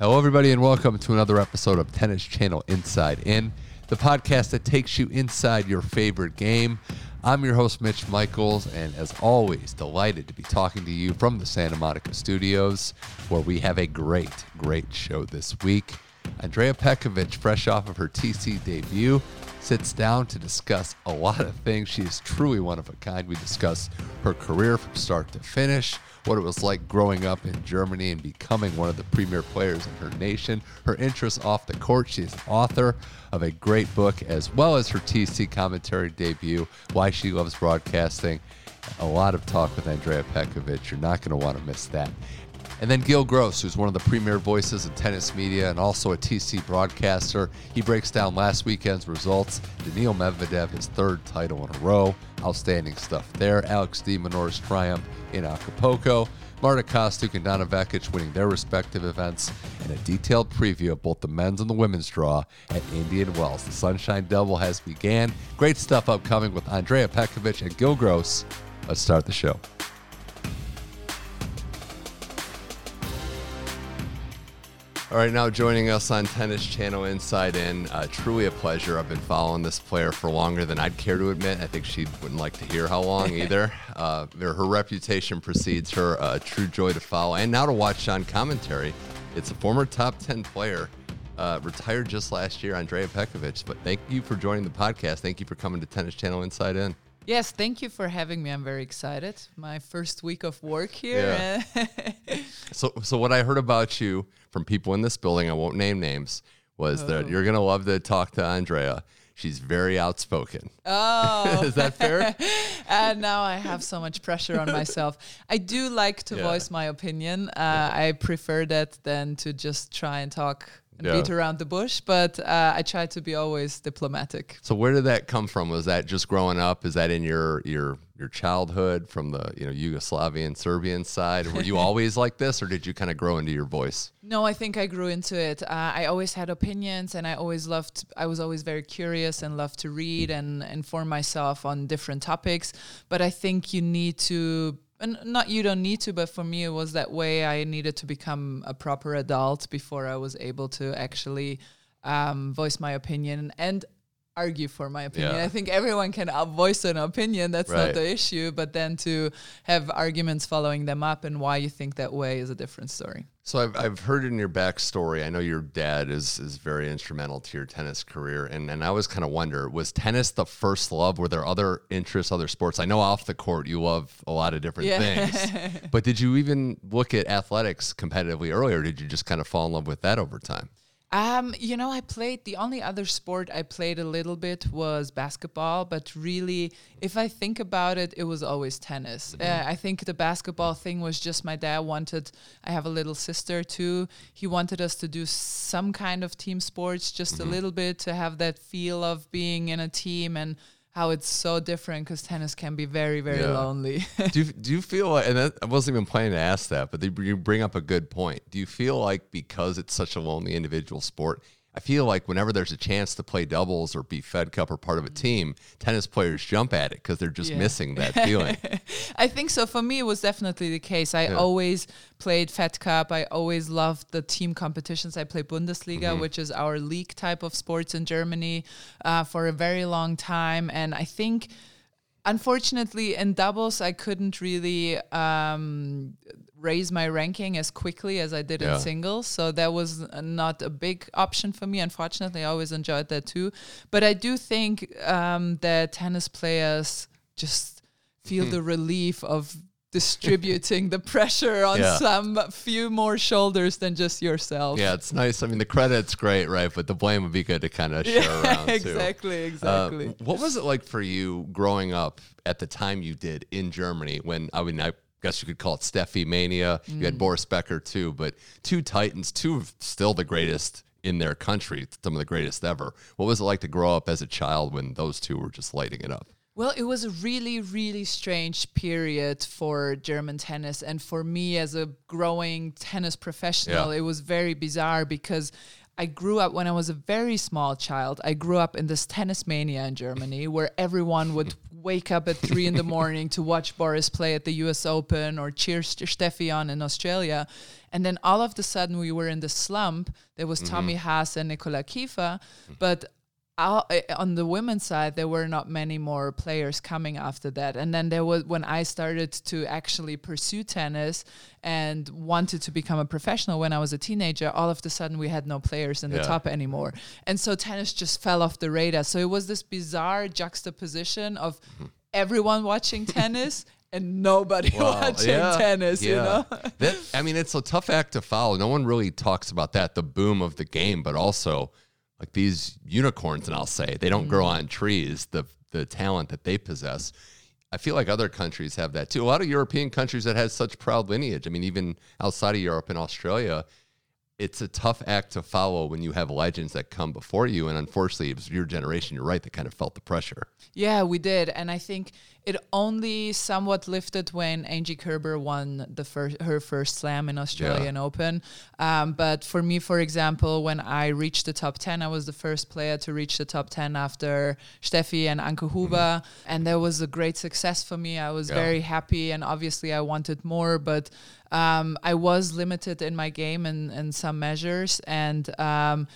Hello, everybody, and welcome to another episode of Tennis Channel Inside In, the podcast that takes you inside your favorite game. I'm your host, Mitch Michaels, and as always, delighted to be talking to you from the Santa Monica studios, where we have a great, great show this week. Andrea Petkovic, fresh off of her TC debut, sits down to discuss a lot of things. She is truly one of a kind. We discuss her career from start to finish, what it was like growing up in Germany and becoming one of the premier players in her nation, her interests off the court. She is author of a great book, as well as her TC commentary debut, Why She Loves Broadcasting. A lot of talk with Andrea Petkovic. You're not going to want to miss that. And then Gil Gross, who's one of the premier voices in tennis media and also a TC broadcaster. He breaks down last weekend's results. Daniil Medvedev, his third title in a row. Outstanding stuff there. Alex de Minaur's triumph in Acapulco. Marta Kostyuk and Donna Vekic winning their respective events, and a detailed preview of both the men's and the women's draw at Indian Wells. The Sunshine Double has began. Great stuff upcoming with Andrea Petkovic and Gil Gross. Let's start the show. All right, now joining us on Tennis Channel Inside In. Uh, truly a pleasure. I've been following this player for longer than I'd care to admit. I think she wouldn't like to hear how long either. Uh, her reputation precedes her. A uh, true joy to follow and now to watch on commentary. It's a former top 10 player, uh, retired just last year, Andrea Petkovic. But thank you for joining the podcast. Thank you for coming to Tennis Channel Inside In. Yes, thank you for having me. I'm very excited. My first week of work here. Yeah. so, so what I heard about you from people in this building, I won't name names, was oh. that you're gonna love to talk to Andrea. She's very outspoken. Oh, is that fair? and now I have so much pressure on myself. I do like to yeah. voice my opinion. Uh, yeah. I prefer that than to just try and talk yeah. beat around the bush, but uh, I try to be always diplomatic. So where did that come from? Was that just growing up? Is that in your your your childhood from the you know Yugoslavian Serbian side? Were you always like this, or did you kind of grow into your voice? No, I think I grew into it. Uh, I always had opinions, and I always loved. I was always very curious and loved to read and inform myself on different topics. But I think you need to and not you don't need to but for me it was that way. I needed to become a proper adult before i was able to actually um, voice my opinion. And argue for my opinion. Yeah. I think everyone can uh, voice an opinion. That's right. not the issue. But then to have arguments following them up and why you think that way is a different story. So I've, I've heard in your backstory. I know your dad is is very instrumental to your tennis career, and and I always kind of wonder: was tennis the first love? Were there other interests, other sports? I know off the court you love a lot of different yeah. things, but did you even look at athletics competitively earlier? Did you just kind of fall in love with that over time? Um, you know, I played the only other sport I played a little bit was basketball, but really, if I think about it, it was always tennis. Mm-hmm. Uh, I think the basketball thing was just my dad wanted. I have a little sister too. He wanted us to do some kind of team sports, just mm-hmm. a little bit to have that feel of being in a team and how it's so different because tennis can be very very yeah. lonely. do you, do you feel like, and that, I wasn't even planning to ask that, but you bring up a good point. Do you feel like because it's such a lonely individual sport, I feel like whenever there's a chance to play doubles or be Fed Cup or part of a team, tennis players jump at it because they're just yeah. missing that feeling. I think so. For me, it was definitely the case. I yeah. always played Fed Cup. I always loved the team competitions. I played Bundesliga, mm-hmm. which is our league type of sports in Germany, uh, for a very long time. And I think unfortunately in doubles i couldn't really um, raise my ranking as quickly as I did yeah. in singles. So that was not a big option for me. Unfortunately, I always enjoyed that too. But I do think um, that tennis players just feel hmm. the relief of distributing the pressure on yeah. some few more shoulders than just yourself. Yeah, it's nice. I mean, the credit's great, right? But the blame would be good to kind of share yeah, around exactly, too. Exactly, uh, what was it like for you growing up at the time you did in Germany? When I mean, I guess you could call it Steffi Mania. Mm. You had mm. Boris Becker too, but two titans, two of still the greatest in their country, some of the greatest ever. What was it like to grow up as a child when those two were just lighting it up? Well, it was a really, really strange period for German tennis. And for me, as a growing tennis professional, Yeah. it was very bizarre because I grew up when I was a very small child. I grew up in this tennis mania in Germany where everyone would wake up at three in the morning to watch Boris play at the US Open or cheer St- Steffi on in Australia. And then all of a sudden, we were in the slump. There was mm-hmm. Tommy Haas and Nicolas Kiefer. Mm-hmm. But I'll- uh, on the women's side, there were not many more players coming after that. And then there was when I started to actually pursue tennis and wanted to become a professional when I was a teenager, all of a sudden we had no players in the top anymore. And so tennis just fell off the radar. So it was this bizarre juxtaposition of everyone watching tennis and nobody watching tennis, you know? that, I mean, it's a tough act to follow. No one really talks about that, the boom of the game, but also like these unicorns, and I'll say they don't grow Mm. on trees. The the talent that they possess. I feel like other countries have that too. A lot of European countries that has such proud lineage. I mean, even outside of Europe and Australia, it's a tough act to follow when you have legends that come before you. And unfortunately, it was your generation, you're right, that kind of felt the pressure. Yeah, we did, and I think it only somewhat lifted when Angie Kerber won the first her first slam in Australian Open. Um, but for me, for example, when I reached the top ten, I was the first player to reach the top ten after Steffi and Anke Huber, and that was a great success for me. I was Mm-hmm. Yeah. very happy, and obviously I wanted more, but um, I was limited in my game in, in some measures, and. Um,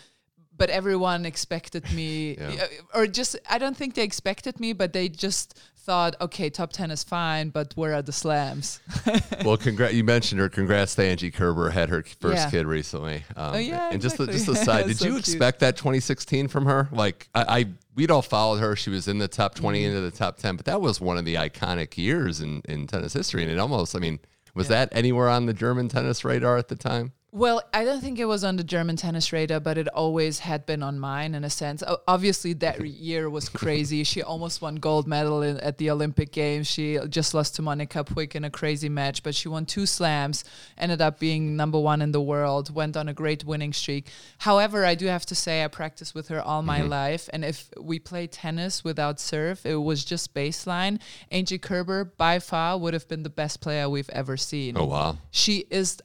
but everyone expected me Yeah. or just I don't think they expected me, but they just thought, okay, top ten is fine, but where are the slams? well, congrats! You mentioned her. Congrats to Angie Kerber. Had her first Yeah. kid recently. Um, Oh, yeah, And just exactly. just aside, did So you cute. expect that 2016 from her? Like I, I, we'd all followed her. She was in the top 20 Mm-hmm. into the top 10, but that was one of the iconic years in in tennis history. And it almost, I mean, was that anywhere on the German tennis radar at the time? Well, I don't think it was on the German tennis radar, but it always had been on mine in a sense. O- Obviously, that year was crazy. she almost won gold medal in, at the Olympic Games. She just lost to Monica Puig in a crazy match, but she won two slams, ended up being number one in the world, went on a great winning streak. However, I do have to say I practiced with her all my mm-hmm. life, and if we play tennis without serve, it was just baseline. Angie Kerber by far would have been the best player we've ever seen Oh wow! she is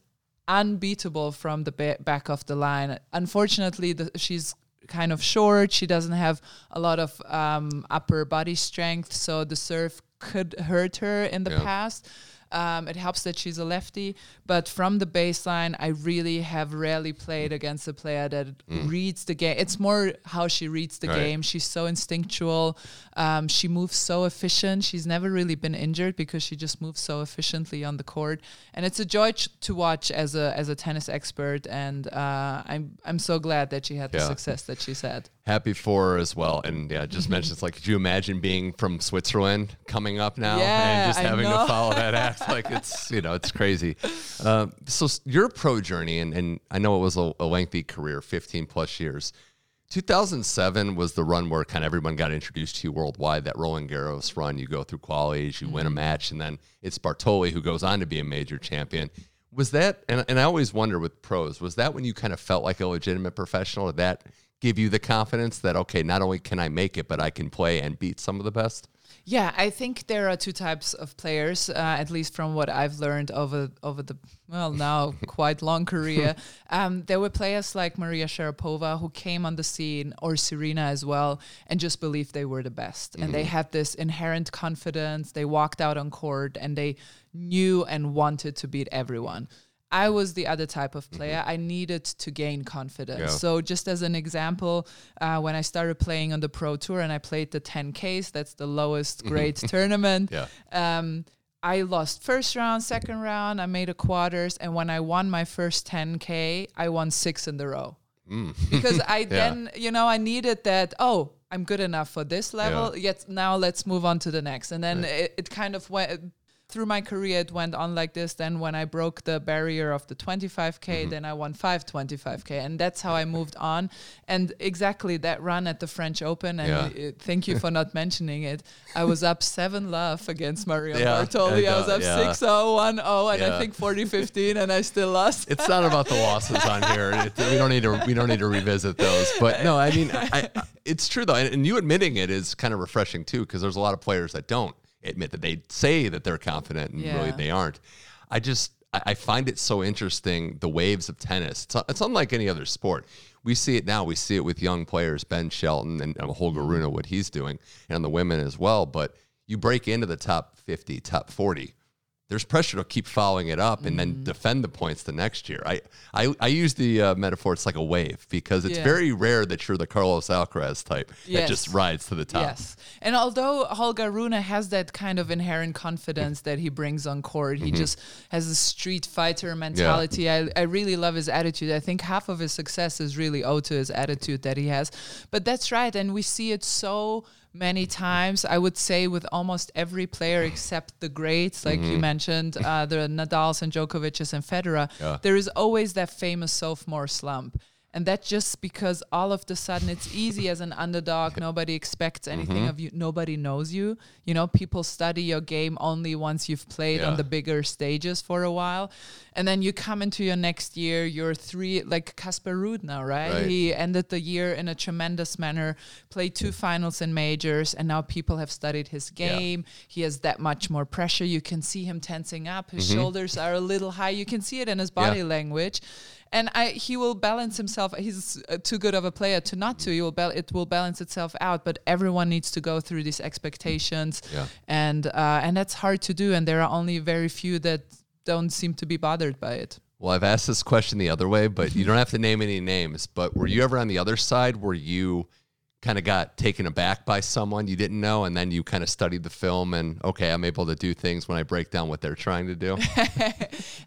unbeatable from the ba- back of the line. Unfortunately, the, she's kind of short. She doesn't have a lot of um, upper body strength, so the serve could hurt her in the Yeah. past. Um, it helps that she's a lefty, but from the baseline, I really have rarely played against a player that reads the game. It's more how she reads the game. She's so instinctual. Um, she moves so efficient. She's never really been injured because she just moves so efficiently on the court, and it's a joy ch- to watch as a as a tennis expert. And uh, I'm I'm so glad that she had the success that she's had. Happy for her as well. And yeah, just mentioned it's like, could you imagine being from Switzerland coming up now Yeah, and just having to follow that act? Like it's you know it's crazy. Um, so your pro journey, and, and I know it was a, a lengthy career, 15 plus years. 2007 was the run where kind of everyone got introduced to you worldwide. That Roland Garros run, you go through qualies, you win a match, and then it's Bartoli who goes on to be a major champion. Was that, and, and I always wonder with pros, was that when you kind of felt like a legitimate professional? Did that give you the confidence that, okay, not only can I make it, but I can play and beat some of the best? Yeah, I think there are two types of players, uh, at least from what I've learned over over the well now quite long career. Um, there were players like Maria Sharapova who came on the scene, or Serena as well, and just believed they were the best, and they had this inherent confidence. They walked out on court and they knew and wanted to beat everyone. I was the other type of player. I needed to gain confidence. Yeah. So, just as an example, uh, when I started playing on the Pro Tour and I played the 10Ks, that's the lowest grade tournament. Yeah. Um, I lost first round, second round. I made a quarters, and when I won my first 10K, I won six in the row because I then you know I needed that. Oh, I'm good enough for this level. Yet now let's move on to the next, and then it, it kind of went through my career, it went on like this. Then when I broke the barrier of the 25k, mm-hmm. then I won five 25k, and that's how I moved on. And exactly that run at the French Open, and yeah. thank you for not mentioning it. I was up seven love against Marion yeah, Bartoli. I, I, was up yeah. 6 0, 1 0, and I think 40 15, and I still lost. It's not about the losses on here. It, we don't need to we don't need to revisit those. But no, I mean, I, I, it's true though, and, and you admitting it is kind of refreshing too, because there's a lot of players that don't admit that they say that they're confident and yeah. really they aren't. I just I find it so interesting the waves of tennis. It's, it's, unlike any other sport. We see it now. We see it with young players, Ben Shelton and Holger mm-hmm. Rune, what he's doing, and the women as well. But you break into the top 50, top 40, there's pressure to keep following it up and mm then mm-hmm. defend the points the next year. I I, I use the uh, metaphor it's like a wave because it's yeah. very rare that you're the Carlos Alcaraz type yes. that just rides to the top. Yes, and although Holger Rune has that kind of inherent confidence that he brings on court, he mm-hmm. just has a street fighter mentality. Yeah. I I really love his attitude. I think half of his success is really owed to his attitude that he has. But that's right, and we see it so many times. I would say with almost every player except the greats, like mm-hmm. you mentioned, uh, the Nadals and Djokovic's and Federer. Yeah. There is always that famous sophomore slump. And that's just because all of the sudden it's easy as an underdog. Nobody expects anything mm-hmm. of you. Nobody knows you. You know, people study your game only once you've played yeah. on the bigger stages for a while. And then you come into your next year, you're three, like Casper Ruud now, right? right? He ended the year in a tremendous manner, played two finals in majors, and now people have studied his game. Yeah. He has that much more pressure. You can see him tensing up. His mm-hmm. shoulders are a little high. You can see it in his body yeah. language and I, he will balance himself. He's uh, too good of a player to not to. He will ba- it will balance itself out. But everyone needs to go through these expectations, yeah. and uh, and that's hard to do. And there are only very few that don't seem to be bothered by it. Well, I've asked this question the other way, but you don't have to name any names. But were you ever on the other side where you kind of got taken aback by someone you didn't know and then you kind of studied the film and okay i'm able to do things when i break down what they're trying to do?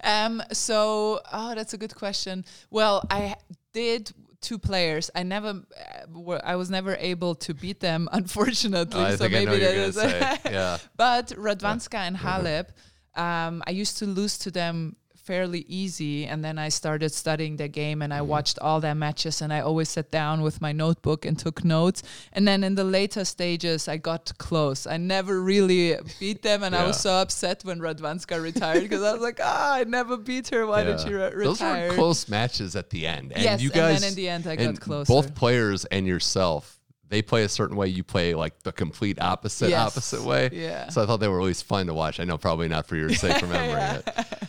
Um, so oh that's a good question. Well i did two players. I never uh, i was never able to beat them unfortunately oh, so maybe that is yeah. But radwanska yeah. and halep um, i used to lose to them fairly easy. And then I started studying the game and I mm-hmm. watched all their matches and I always sat down with my notebook and took notes. And then in the later stages, I got close. I never really beat them. And yeah. I was so upset when Radwanska retired because I was like, ah, I never beat her. Why yeah. did she re- retire? Those were close matches at the end. And yes, you guys, and then in the end, I got close. Both players and yourself they play a certain way, you play like the complete opposite yes. opposite way. Yeah. So I thought they were always fun to watch. I know probably not for your sake remembering yeah. it.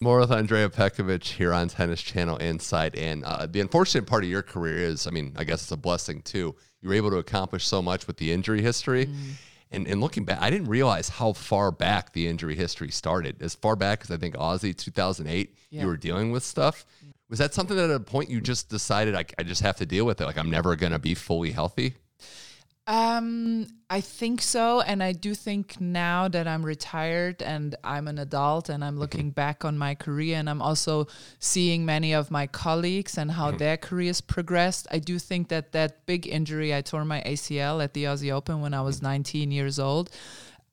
More with Andrea Petkovic here on Tennis Channel Insight. And uh, the unfortunate part of your career is, I mean, I guess it's a blessing too. You were able to accomplish so much with the injury history. Mm. And, and looking back, I didn't realize how far back the injury history started. As far back as I think Aussie 2008, yeah. you were dealing with stuff. Was that something that at a point you just decided, I, I just have to deal with it? Like, I'm never going to be fully healthy? Um, I think so. And I do think now that I'm retired and I'm an adult and I'm mm-hmm. looking back on my career and I'm also seeing many of my colleagues and how mm-hmm. their careers progressed, I do think that that big injury, I tore my ACL at the Aussie Open when I was 19 years old.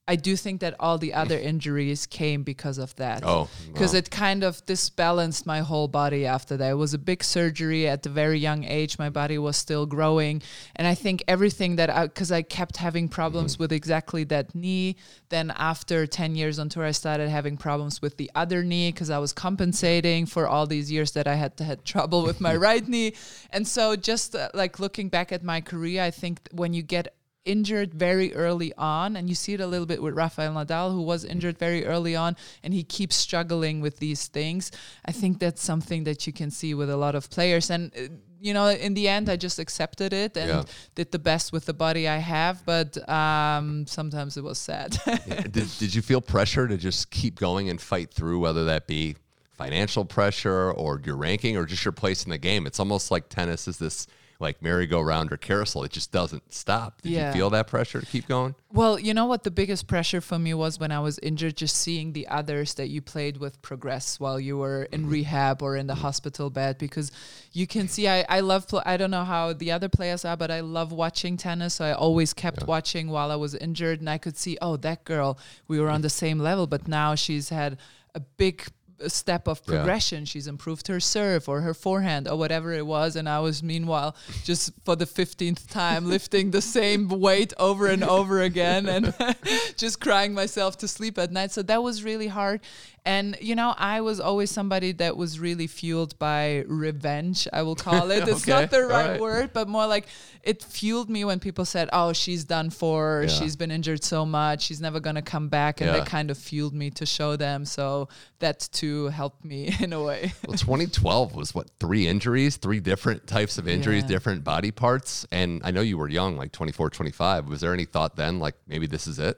I do think that all the other injuries came because of that. Oh, because wow. it kind of disbalanced my whole body after that. It was a big surgery at a very young age. My body was still growing, and I think everything that I because I kept having problems Mm-hmm. with exactly that knee. Then after ten years on tour, I started having problems with the other knee because I was compensating for all these years that I had had trouble with my right knee, and so just uh, like looking back at my career, I think when you get injured very early on and you see it a little bit with Rafael Nadal who was injured very early on and he keeps struggling with these things I think that's something that you can see with a lot of players and uh, you know in the end I just accepted it and Yeah. did the best with the body I have but um, sometimes it was sad did, did you feel pressure to just keep going and fight through, whether that be financial pressure or your ranking or just your place in the game? It's almost like tennis is this like merry-go-round or carousel. It just doesn't stop. Did Yeah. you feel that pressure to keep going? Well, you know what the biggest pressure for me was when I was injured, just seeing the others that you played with progress while you were in mm-hmm. rehab or in the mm-hmm. hospital bed because you can see I, I love pl- I don't know how the other players are, but I love watching tennis. So I always kept watching while I was injured and I could see, oh, that girl, we were on mm. the same level, but now she's had a big step of Yeah. progression. She's improved her serve or her forehand or whatever it was. And I was meanwhile just for the 15th time lifting the same weight over and over again and just crying myself to sleep at night. So that was really hard. And, you know, I was always somebody that was really fueled by revenge, I will call it. It's Okay, not the right, right. word, but more like it fueled me when people said, oh, she's done for, Yeah. she's been injured so much, she's never going to come back. And Yeah. that kind of fueled me to show them. So that too helped me in a way. Well, 2012 was what three injuries, three different types of injuries, Yeah. different body parts. And I know you were young, like 24, 25. Was there any thought then, like maybe this is it?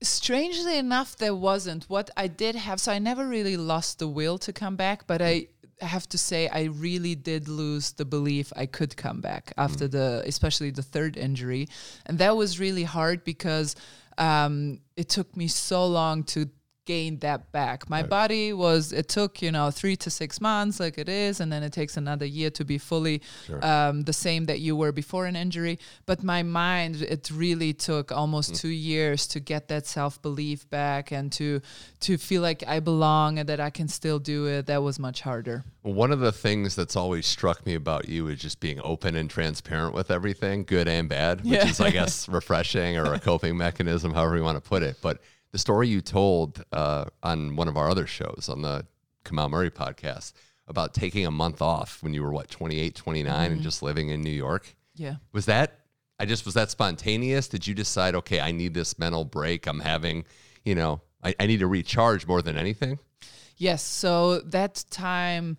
Strangely enough, there wasn't. What I did have, so I never really lost the will to come back, but I have to say I really did lose the belief I could come back after the, especially the third injury, and that was really hard because um, it took me so long to gain that back. My body was it took you know three to six months like it is, and then it takes another year to be fully um, the same that you were before an injury. But my mind, it really took almost two years to get that self belief back and to to feel like I belong and that I can still do it. That was much harder. One of the things that's always struck me about you is just being open and transparent with everything, good and bad, which Yeah. is, I guess, refreshing or a coping mechanism, however you want to put it. But the story you told uh, on one of our other shows on the Kamal Murray podcast about taking a month off when you were, what, 28, 29 and just living in New York. Yeah. Was that, I just, was that spontaneous? Did you decide, okay, I need this mental break? I'm having, you know, I, I need to recharge more than anything? Yes. So that time,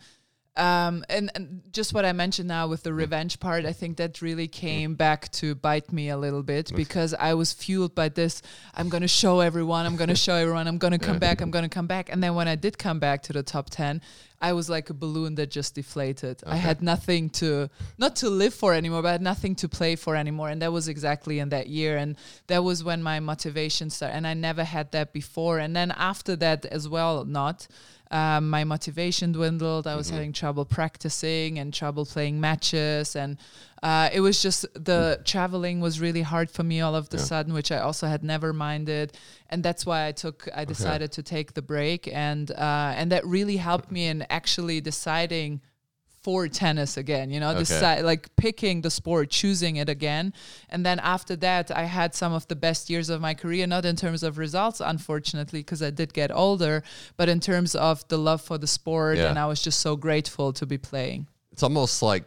um, and, and just what I mentioned now with the revenge part, I think that really came back to bite me a little bit because I was fueled by this. I'm going to show everyone. I'm going to show everyone. I'm going to come back. I'm going to come back. And then when I did come back to the top 10, I was like a balloon that just deflated. I had nothing to, not to live for anymore, but I had nothing to play for anymore. And that was exactly in that year. And that was when my motivation started. And I never had that before. And then after that as well, not. Um, my motivation dwindled. I was having trouble practicing and trouble playing matches, and uh, it was just the traveling was really hard for me all of the sudden, which I also had never minded, and that's why I took I decided to take the break, and uh, and that really helped me in actually deciding for tennis again you know Okay. decide like picking the sport choosing it again. And then after that i had some of the best years of my career not in terms of results unfortunately because i did get older but in terms of the love for the sport Yeah. and i was just so grateful to be playing. It's almost like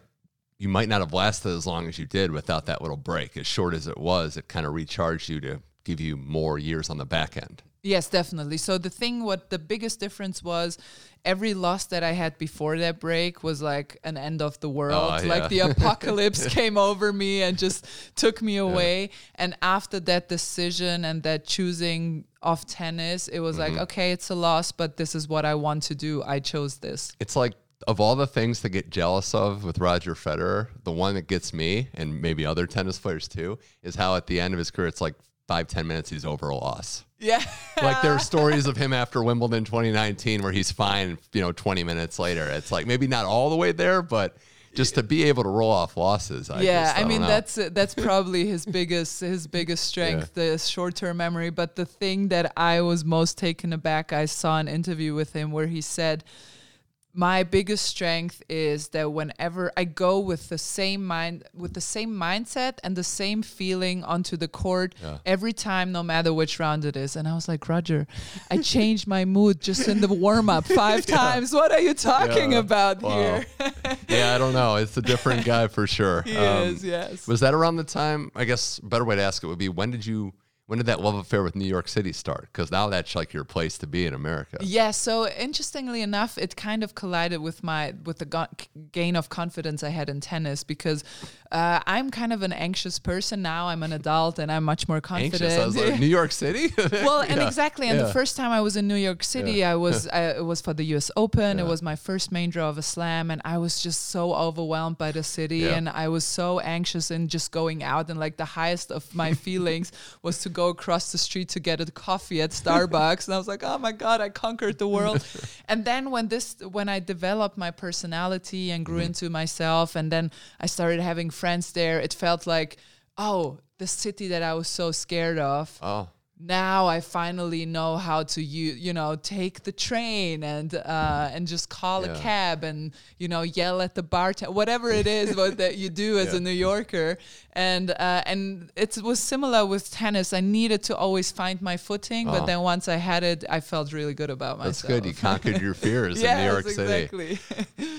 you might not have lasted as long as you did without that little break. As short as it was, it kind of recharged you to give you more years on the back end. Yes, definitely. So the thing, what the biggest difference was, every loss that I had before that break was like an end of the world. Oh, Like yeah. the apocalypse came over me and just took me away. And after that decision and that choosing of tennis, it was Mm-hmm. like, okay, it's a loss, but this is what I want to do. I chose this. It's like of all the things to get jealous of with Roger Federer, the one that gets me and maybe other tennis players too is how at the end of his career, it's like five ten minutes he's over a loss. Yeah. Like there are stories of him after Wimbledon 2019 where he's fine, you know, 20 minutes later. It's like maybe not all the way there, but just to be able to roll off losses. I yeah, just, I, I mean know. that's uh, that's probably his biggest his biggest strength, the short term memory. But the thing that I was most taken aback, I saw an interview with him where he said my biggest strength is that whenever I go with the same mind with the same mindset and the same feeling onto the court Yeah. every time no matter which round it is and I was like Roger I changed my mood just in the warm up five times what are you talking Yeah. about Wow. here yeah, I don't know. It's a different guy for sure. he Um, is yes Was that around the time? I guess a better way to ask it would be when did you when did that love affair with New York City start? Because now that's like your place to be in America. Yeah, so interestingly enough, it kind of collided with my with the gain of confidence I had in tennis because uh, I'm kind of an anxious person now. I'm an adult and I'm much more confident. Anxious. I was like, New York City. well, and exactly. And Yeah. the first time I was in New York City, I was I, it was for the U.S. Open. It was my first main draw of a slam, and I was just so overwhelmed by the city, Yeah. and I was so anxious and just going out. And like the highest of my feelings was to go across the street to get a coffee at Starbucks, and I was like, oh my god, I conquered the world. and then when this when I developed my personality and Mm-hmm. grew into myself, and then I started having friends there, it felt like. Oh, the city that I was so scared of oh, now I finally know how to you you know take the train and uh, and just call Yeah. a cab and you know yell at the bartender whatever it is what that you do as Yeah. a New Yorker and uh, and it was similar with tennis I needed to always find my footing Oh. but then once I had it I felt really good about myself that's good. You conquered your fears in New York City. exactly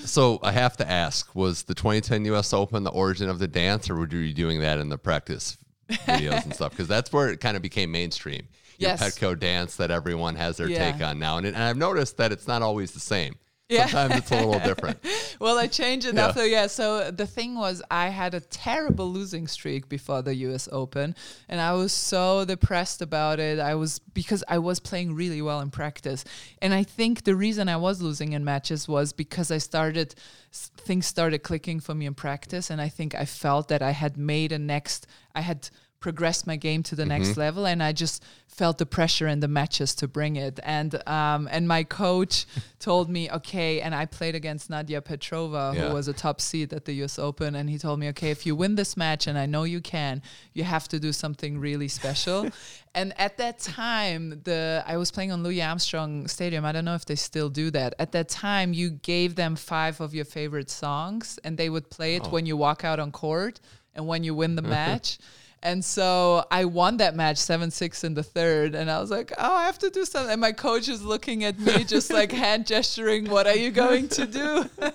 So I have to ask: Was the 2010 U.S. Open the origin of the dance, or were you doing that in the practice videos and stuff? Because that's where it kind of became mainstream. Your Yes. Petko dance that everyone has their Yeah. take on now, and, it- and I've noticed that it's not always the same. Yeah. Sometimes it's a little different. well, I changed it Yeah. after. Yeah. So the thing was, I had a terrible losing streak before the U.S. Open, and I was so depressed about it. I was because I was playing really well in practice, and I think the reason I was losing in matches was because I started things started clicking for me in practice, and I think I felt that I had made a next. I had progressed my game to the Mm-hmm. next level and I just felt the pressure in the matches to bring it. And um, and my coach told me okay and I played against Nadia Petrova Yeah. who was a top seed at the US Open and he told me okay if you win this match and I know you can you have to do something really special. And at that time the I was playing on Louis Armstrong Stadium. I don't know if they still do that. At that time you gave them five of your favorite songs and they would play it when you walk out on court and when you win the match and so I won that match 7 6 in the third. And I was like, oh, I have to do something. And my coach is looking at me, just like hand gesturing, what are you going to do?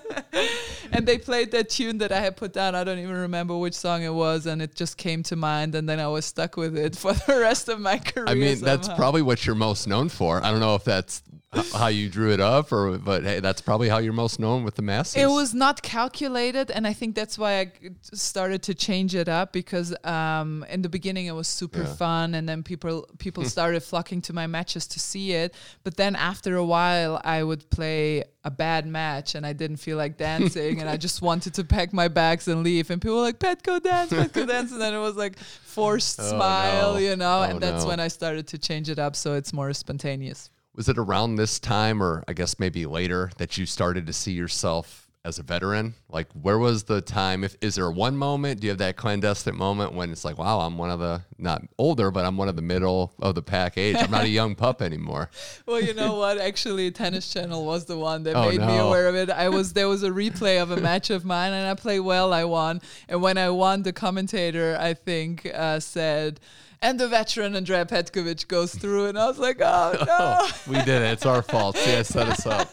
and they played that tune that I had put down. I don't even remember which song it was. And it just came to mind. And then I was stuck with it for the rest of my career. I mean, that's probably what you're most known for. I don't know if that's how you drew it up, or but hey, that's probably how you're most known with the masses. It was not calculated, and I think that's why i started to change it up because um, in the beginning it was super fun, and then people people started flocking to my matches to see it. But then after a while, I would play a bad match, and I didn't feel like dancing, and I just wanted to pack my bags and leave. And people were like, "Petko dance, Petko dance," and then it was like forced smile, no. you know. Oh, and that's no. when I started to change it up so it's more spontaneous. Was it around this time, or I guess maybe later, that you started to see yourself as a veteran? Like, where was the time? If is there one moment? Do you have that clandestine moment when it's like, wow, I'm one of the not older, but I'm one of the middle of the pack age. I'm not a young pup anymore. Well, you know what? Actually, Tennis Channel was the one that Oh, made me aware of it. I was there was a replay of a match of mine, and I played well. I won, and when I won, the commentator I think uh, said. And the veteran Andrea Petkovic goes through, and I was like, "Oh no!" we did it. It's our fault. See, I set us up.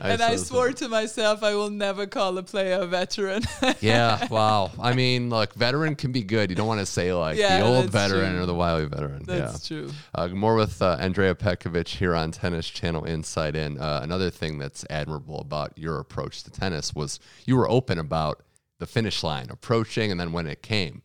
and I swore to myself I will never call a player a veteran. Yeah, wow. I mean, look, veteran can be good. You don't want to say like Yeah, the old veteran true. or the wily veteran. That's yeah. true. Uh, more with uh, Andrea Petkovic here on Tennis Channel Inside In. Uh, another thing that's admirable about your approach to tennis was you were open about the finish line approaching and then when it came.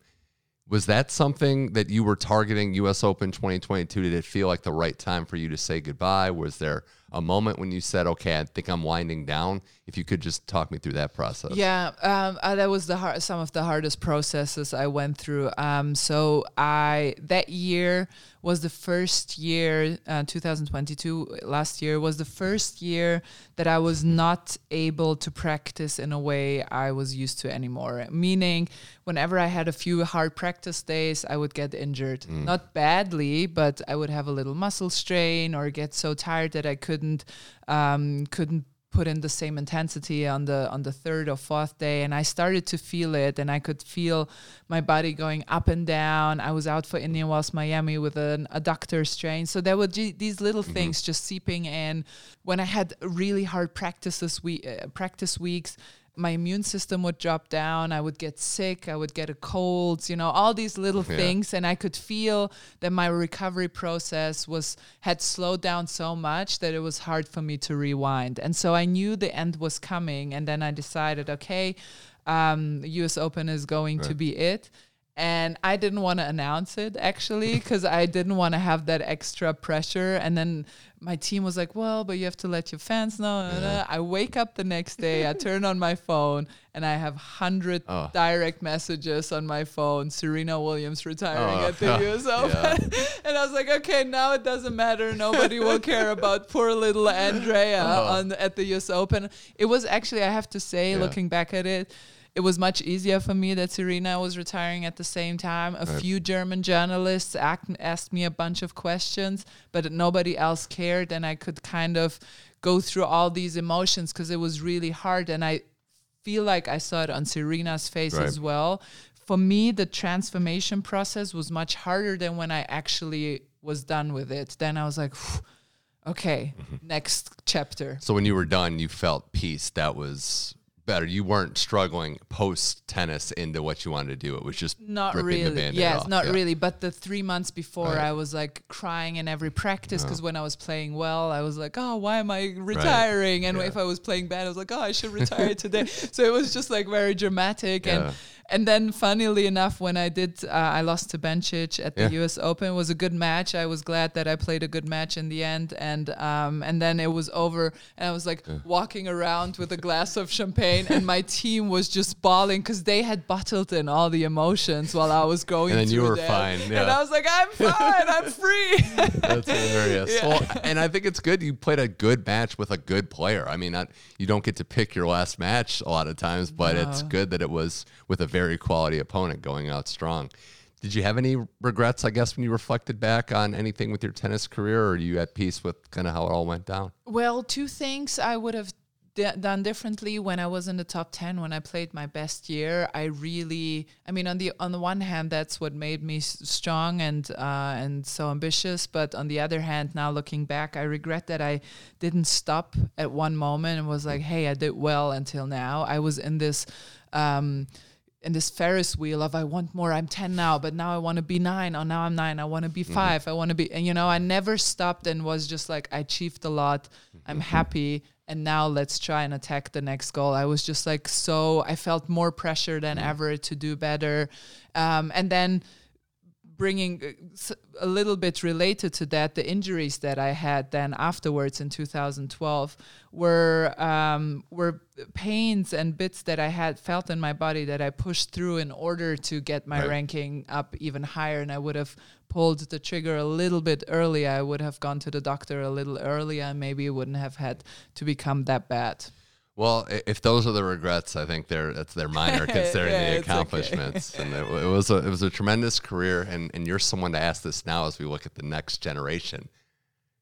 Was that something that you were targeting US Open 2022? Did it feel like the right time for you to say goodbye? Was there a moment when you said, "Okay, I think I'm winding down." If you could just talk me through that process. Yeah, um, uh, that was the hard, some of the hardest processes I went through. Um, so I that year was the first year, uh, 2022, last year was the first year that I was not able to practice in a way I was used to anymore. Meaning, whenever I had a few hard practice days, I would get injured. Mm. Not badly, but I would have a little muscle strain or get so tired that I couldn't um, couldn't put in the same intensity on the on the third or fourth day and I started to feel it and I could feel my body going up and down. I was out for Indian Wells Miami with an adductor strain so there were g- these little mm-hmm. things just seeping in. When I had really hard practices we uh, practice weeks my immune system would drop down i would get sick i would get a cold you know all these little yeah. things and i could feel that my recovery process was had slowed down so much that it was hard for me to rewind and so i knew the end was coming and then i decided okay um, us open is going right. to be it and I didn't want to announce it actually because I didn't want to have that extra pressure. And then my team was like, "Well, but you have to let your fans know." Yeah. I wake up the next day, I turn on my phone, and I have hundred oh. direct messages on my phone. Serena Williams retiring oh, at the yeah. U.S. Open, yeah. and I was like, "Okay, now it doesn't matter. Nobody will care about poor little Andrea oh. on at the U.S. Open." It was actually, I have to say, looking back at it it was much easier for me that Serena was retiring at the same time. A right. few German journalists asked me a bunch of questions, but nobody else cared. And I could kind of go through all these emotions because it was really hard. And I feel like I saw it on Serena's face right. as well. For me, the transformation process was much harder than when I actually was done with it. Then I was like, okay, mm-hmm. next chapter. So when you were done, you felt peace. That was better. You weren't struggling post tennis into what you wanted to do. It was just not really. yes, off. not yeah. really. But the three months before, right. I was like crying in every practice oh. because when I was playing well, I was like, oh, why am I retiring? Right. And yeah. if I was playing bad, I was like, oh, I should retire today. So it was just like very dramatic yeah. and and then, funnily enough, when I did, uh, I lost to Bencic at the yeah. U.S. Open. It was a good match. I was glad that I played a good match in the end, and um, and then it was over, and I was like yeah. walking around with a glass of champagne, and my team was just bawling because they had bottled in all the emotions while I was going. And then you were that. fine, yeah. And I was like, I'm fine, I'm free. That's hilarious. Well, and I think it's good you played a good match with a good player. I mean, not, you don't get to pick your last match a lot of times, but no. it's good that it was with a very quality opponent going out strong. Did you have any regrets, I guess, when you reflected back on anything with your tennis career, or are you at peace with kind of how it all went down? Well, two things I would have d- done differently when I was in the top 10 when I played my best year I really I mean on the on the one hand that's what made me s- strong and uh, and so ambitious but on the other hand now looking back I regret that I didn't stop at one moment and was like hey I did well until now I was in this um, in this Ferris wheel of I want more, I'm 10 now, but now I want to be nine, or oh, now I'm nine, I want to be mm-hmm. 5 mm-hmm. I want to be, and you know, I never stopped and was just like, I achieved a lot, I'm mm-hmm. happy, and now let's try and attack the next goal. I was just like, so I felt more pressure than mm-hmm. ever to do better. Um, and then, bringing uh, a little bit related to that, the injuries that I had then afterwards in 2012 were um, were pains and bits that I had felt in my body that I pushed through in order to get my right. ranking up even higher. And I would have pulled the trigger a little bit earlier. I would have gone to the doctor a little earlier, and maybe it wouldn't have had to become that bad. Well, if those are the regrets, I think they're that's their minor considering yeah, the accomplishments. Okay. and it, it, was a it was a tremendous career, and and you're someone to ask this now as we look at the next generation.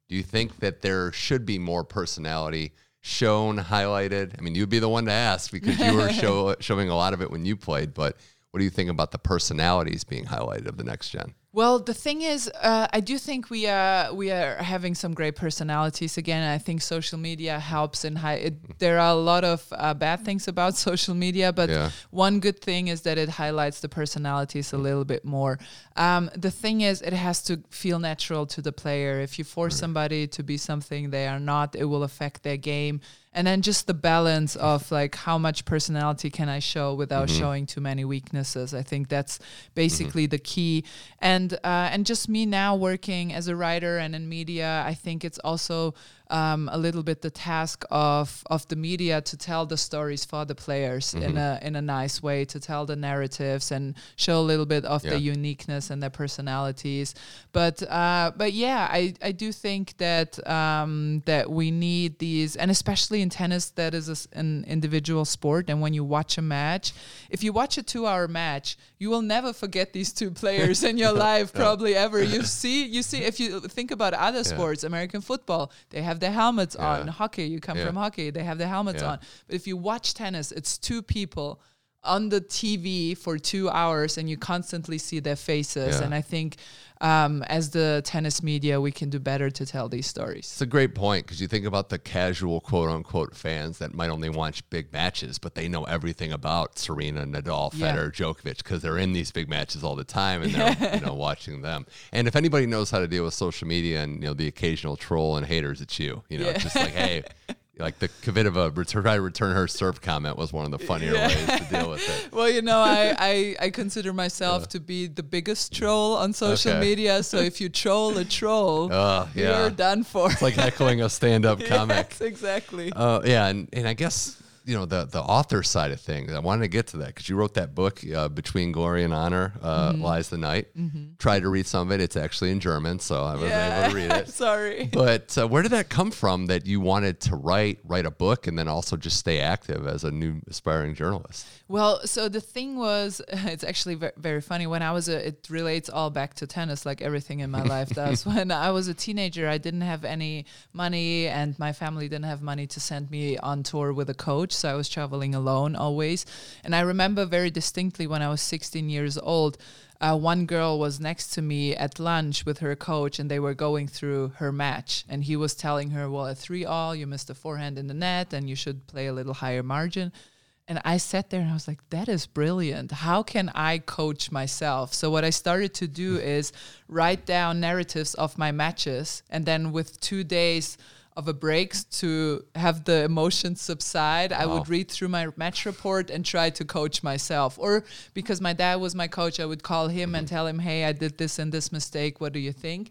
Do you think that there should be more personality shown, highlighted? I mean, you'd be the one to ask because you were show, showing a lot of it when you played. But what do you think about the personalities being highlighted of the next gen? Well, the thing is, uh, I do think we are we are having some great personalities again. I think social media helps in high. It, there are a lot of uh, bad things about social media, but yeah. one good thing is that it highlights the personalities a little bit more. Um, the thing is, it has to feel natural to the player. If you force somebody to be something they are not, it will affect their game and then just the balance of like how much personality can i show without mm-hmm. showing too many weaknesses i think that's basically mm-hmm. the key and uh, and just me now working as a writer and in media i think it's also um, a little bit the task of of the media to tell the stories for the players in a in a nice way to tell the narratives and show a little bit of Yeah. the uniqueness and their personalities. But uh, but yeah, I, I do think that um, that we need these, and especially in tennis, that is a an individual sport. And when you watch a match, if you watch a two-hour match, you will never forget these two players in your life, probably ever. You see, you see, if you think about other sports, American football, they have their helmets on. Hockey, you come Yeah. from hockey, they have the helmets Yeah. on. But if you watch tennis, it's two people on the TV for two hours and you constantly see their faces. Yeah. And I think um, as the tennis media, we can do better to tell these stories. It's a great point because you think about the casual quote unquote fans that might only watch big matches, but they know everything about Serena, Nadal, Yeah. Federer, Djokovic because they're in these big matches all the time and they're you know watching them. And if anybody knows how to deal with social media and you know the occasional troll and haters, it's you. You know, it's just like hey. Like the Kvitova return, try to return her serve comment was one of the funnier ways to deal with it. Well, you know, I, I, I consider myself to be the biggest troll on social Okay. media. So if you troll a troll, Uh, yeah. you're done for. It's like heckling a stand-up comic. yes, exactly. Uh, yeah, and, and I guess you know the the author side of things. I wanted to get to that because you wrote that book, uh, Between Glory and Honor, uh, Mm-hmm. Lies the Night. Tried to read some of it. It's actually in German, so I wasn't able to read it. Sorry. But uh, where did that come from? That you wanted to write write a book and then also just stay active as a new aspiring journalist? Well, so the thing was, it's actually very, very funny. When I was a, it relates all back to tennis, like everything in my life does. When I was a teenager, I didn't have any money, and my family didn't have money to send me on tour with a coach. So I was traveling alone always. And I remember very distinctly when I was 16 years old. Uh, one girl was next to me at lunch with her coach, and they were going through her match. And he was telling her, "Well, at three all, you missed a forehand in the net, and you should play a little higher margin." And I sat there and I was like, that is brilliant. How can I coach myself? So, what I started to do is write down narratives of my matches. And then, with two days of a break to have the emotions subside, I would read through my match report and try to coach myself. Or because my dad was my coach, I would call him and tell him, hey, I did this and this mistake. What do you think?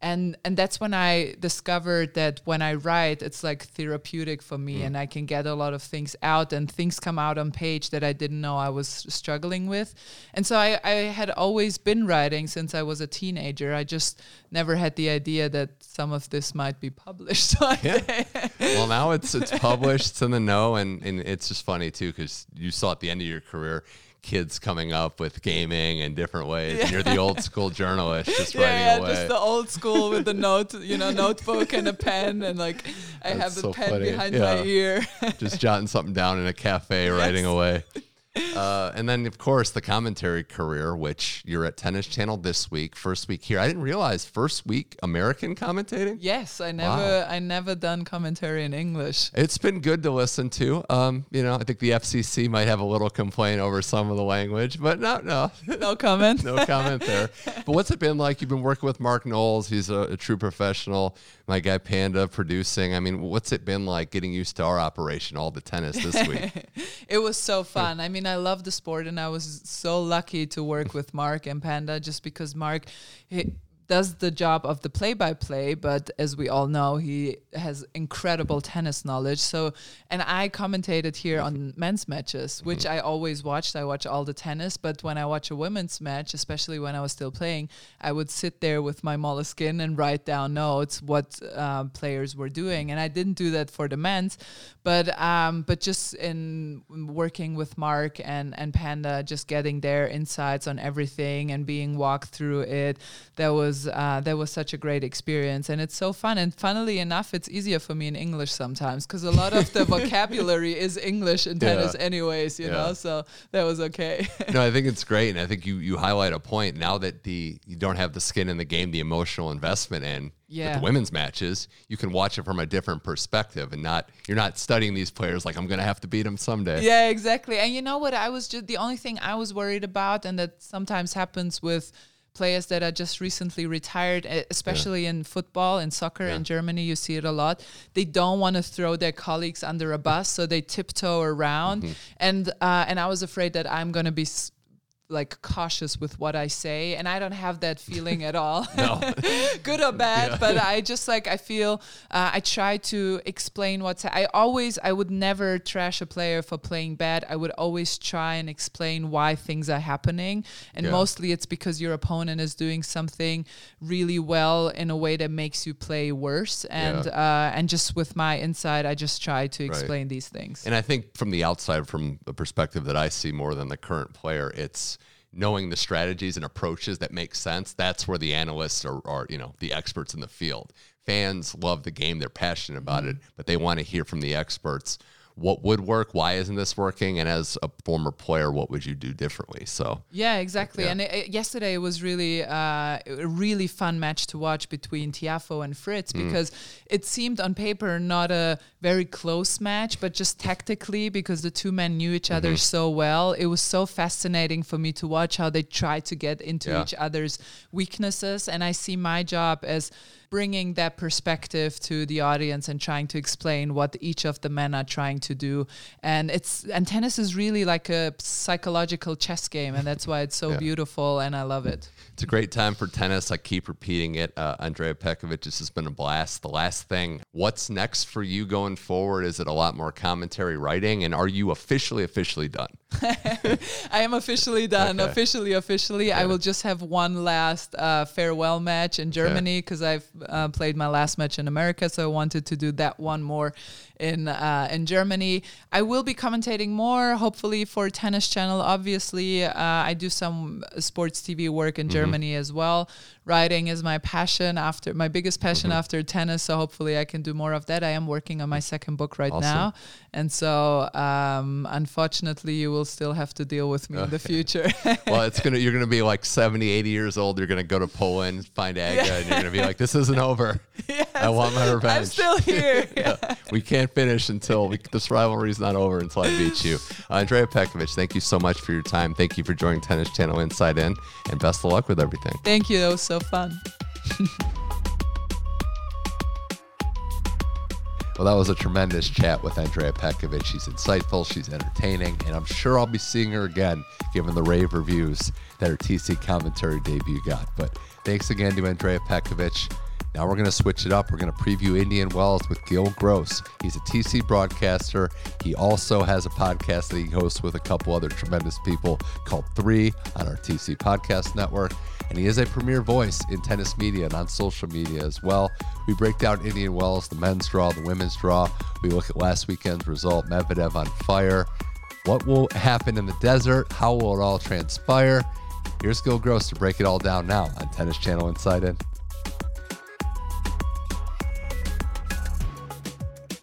And and that's when i discovered that when i write it's like therapeutic for me mm. and i can get a lot of things out and things come out on page that i didn't know i was struggling with. And so i, I had always been writing since i was a teenager. I just never had the idea that some of this might be published I- well, now it's it's published, in the know, and, and it's just funny too because you saw at the end of your career kids coming up with gaming in different ways, and you're the old school journalist just yeah, writing yeah, away. just the old school with the note, you know, notebook and a pen, and like I have the so pen funny. behind Yeah. my ear. just jotting something down in a cafe, writing away. Uh, and then, of course, the commentary career, which you're at Tennis Channel this week, first week here. I didn't realize first week American commentating. yes, I never, I never done commentary in English. It's been good to listen to. Um, you know, I think the FCC might have a little complaint over some of the language, but no, no, No comment. no comment there. But what's it been like? You've been working with Mark Knowles. He's a, a true professional. My guy Panda producing. I mean, what's it been like getting used to our operation, all the tennis this week? It was so fun. I mean, I love the sport, and I was so lucky to work with Mark and Panda just because Mark he does the job of the play by play, but as we all know, he has incredible tennis knowledge. So, and I commentated here on men's matches, which I always watched. I watch all the tennis, but when I watch a women's match, especially when I was still playing, I would sit there with my moleskin and write down notes what uh, players were doing. And I didn't do that for the men's, but um, but just in working with Mark and and Panda, just getting their insights on everything and being walked through it, that was uh, that was such a great experience, and it's so fun. And funnily enough, it's easier for me in English sometimes because a lot of the vocabulary is English in Yeah. tennis, anyways. You Yeah. know, so that was okay. no, I think it's great, and I think you you highlight a point. Now that the you don't have the skin in the game, the emotional investment in with Yeah. the women's matches, you can watch it from a different perspective, and not you're not studying these players like I'm going to have to beat them someday. Yeah, exactly. And you know what? I was just the only thing I was worried about, and that sometimes happens with players that are just recently retired, especially in football and soccer in Germany. You see it a lot. They don't want to throw their colleagues under a bus, so they tiptoe around. And uh, and I was afraid that I'm going to be. S- like cautious with what I say, and I don't have that feeling at all, good or bad. Yeah. But I just like I feel uh, I try to explain what's. I always I would never trash a player for playing bad. I would always try and explain why things are happening, and yeah. mostly it's because your opponent is doing something really well in a way that makes you play worse. And yeah. uh, and just with my insight, I just try to explain right. these things. And I think from the outside, from the perspective that I see more than the current player, it's knowing the strategies and approaches that make sense. That's where the analysts are, are you know, the experts in the field. Fans love the game; they're passionate about mm-hmm. it, but they want to hear from the experts what would work why isn't this working and as a former player what would you do differently so yeah exactly yeah. and it, it, yesterday was really uh, a really fun match to watch between tiafoe and fritz mm. because it seemed on paper not a very close match but just tactically because the two men knew each other mm-hmm. so well it was so fascinating for me to watch how they tried to get into yeah. each other's weaknesses and i see my job as bringing that perspective to the audience and trying to explain what each of the men are trying to do. And it's and tennis is really like a psychological chess game, and that's why it's so yeah. beautiful, and I love it. It's a great time for tennis. I keep repeating it. Uh, Andrea Petkovic, this has been a blast. The last thing, what's next for you going forward? Is it a lot more commentary writing? And are you officially, officially done? I am officially done. Okay. Officially, officially. I will just have one last uh, farewell match in Germany because okay. I've uh, played my last match in America. So I wanted to do that one more in uh, in Germany. I will be commentating more, hopefully for Tennis Channel. Obviously, uh, I do some sports TV work in mm-hmm. Germany as well. Writing is my passion after my biggest passion mm-hmm. after tennis. So hopefully, I can do more of that. I am working on my second book right awesome. now, and so um, unfortunately, you will still have to deal with me okay. in the future. well, it's gonna you're gonna be like 70, 80 years old. You're gonna go to Poland, find Aga, yeah. and you're gonna be like, "This isn't over. Yes. I want my revenge." I'm still here. yeah. We can't finish until we, this rivalry is not over until I beat you. Uh, Andrea Petkovic, thank you so much for your time. Thank you for joining Tennis Channel Inside In, and best of luck with everything. Thank you. Was fun. Well, that was a tremendous chat with Andrea Petkovic. She's insightful, she's entertaining, and I'm sure I'll be seeing her again given the rave reviews that her TC commentary debut got. But thanks again to Andrea Petkovic. Now we're going to switch it up. We're going to preview Indian Wells with Gil Gross. He's a TC broadcaster. He also has a podcast that he hosts with a couple other tremendous people called Three on our TC podcast network. And he is a premier voice in tennis media and on social media as well. We break down Indian Wells, the men's draw, the women's draw. We look at last weekend's result, Medvedev on fire. What will happen in the desert? How will it all transpire? Here's Gil Gross to break it all down now on Tennis Channel Inside In.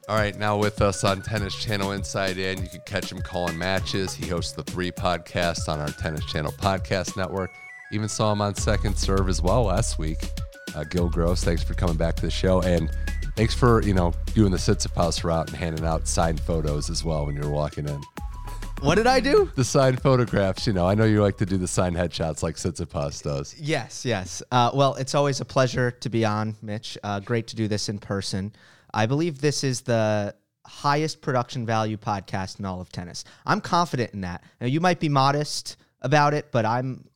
All right, now with us on Tennis Channel Inside In, you can catch him calling matches. He hosts the three podcasts on our Tennis Channel podcast network. Even saw him on Second Serve as well last week. Uh, Gil Gross, thanks for coming back to the show, and thanks for you know doing the Tsitsipas route and handing out signed photos as well when you're walking in. What did I do? The signed photographs. You know, I know you like to do the signed headshots like Tsitsipas does. Yes, yes. Uh, well, it's always a pleasure to be on, Mitch. Uh, great to do this in person. I believe this is the highest production value podcast in all of tennis. I'm confident in that. Now you might be modest about it, but I'm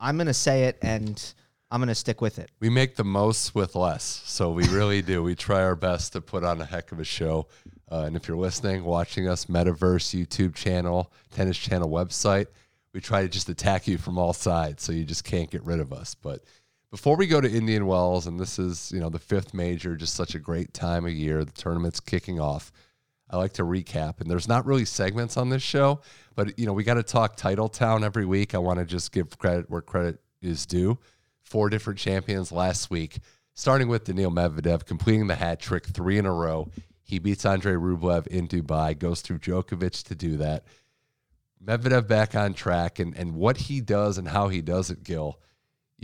I'm going to say it and I'm going to stick with it. We make the most with less. So we really do. We try our best to put on a heck of a show. Uh, and if you're listening, watching us, Metaverse, YouTube channel, Tennis Channel website, we try to just attack you from all sides so you just can't get rid of us. But before we go to Indian Wells, and this is, you know, the fifth major, just such a great time of year. The tournament's kicking off. I like to recap, and there's not really segments on this show, but you know, we got to talk Title Town every week. I want to just give credit where credit is due. Four different champions last week, starting with Daniil Medvedev, completing the hat trick three in a row. He beats Andrei Rublev in Dubai, goes through Djokovic to do that. Medvedev back on track, and and what he does and how he does it, Gil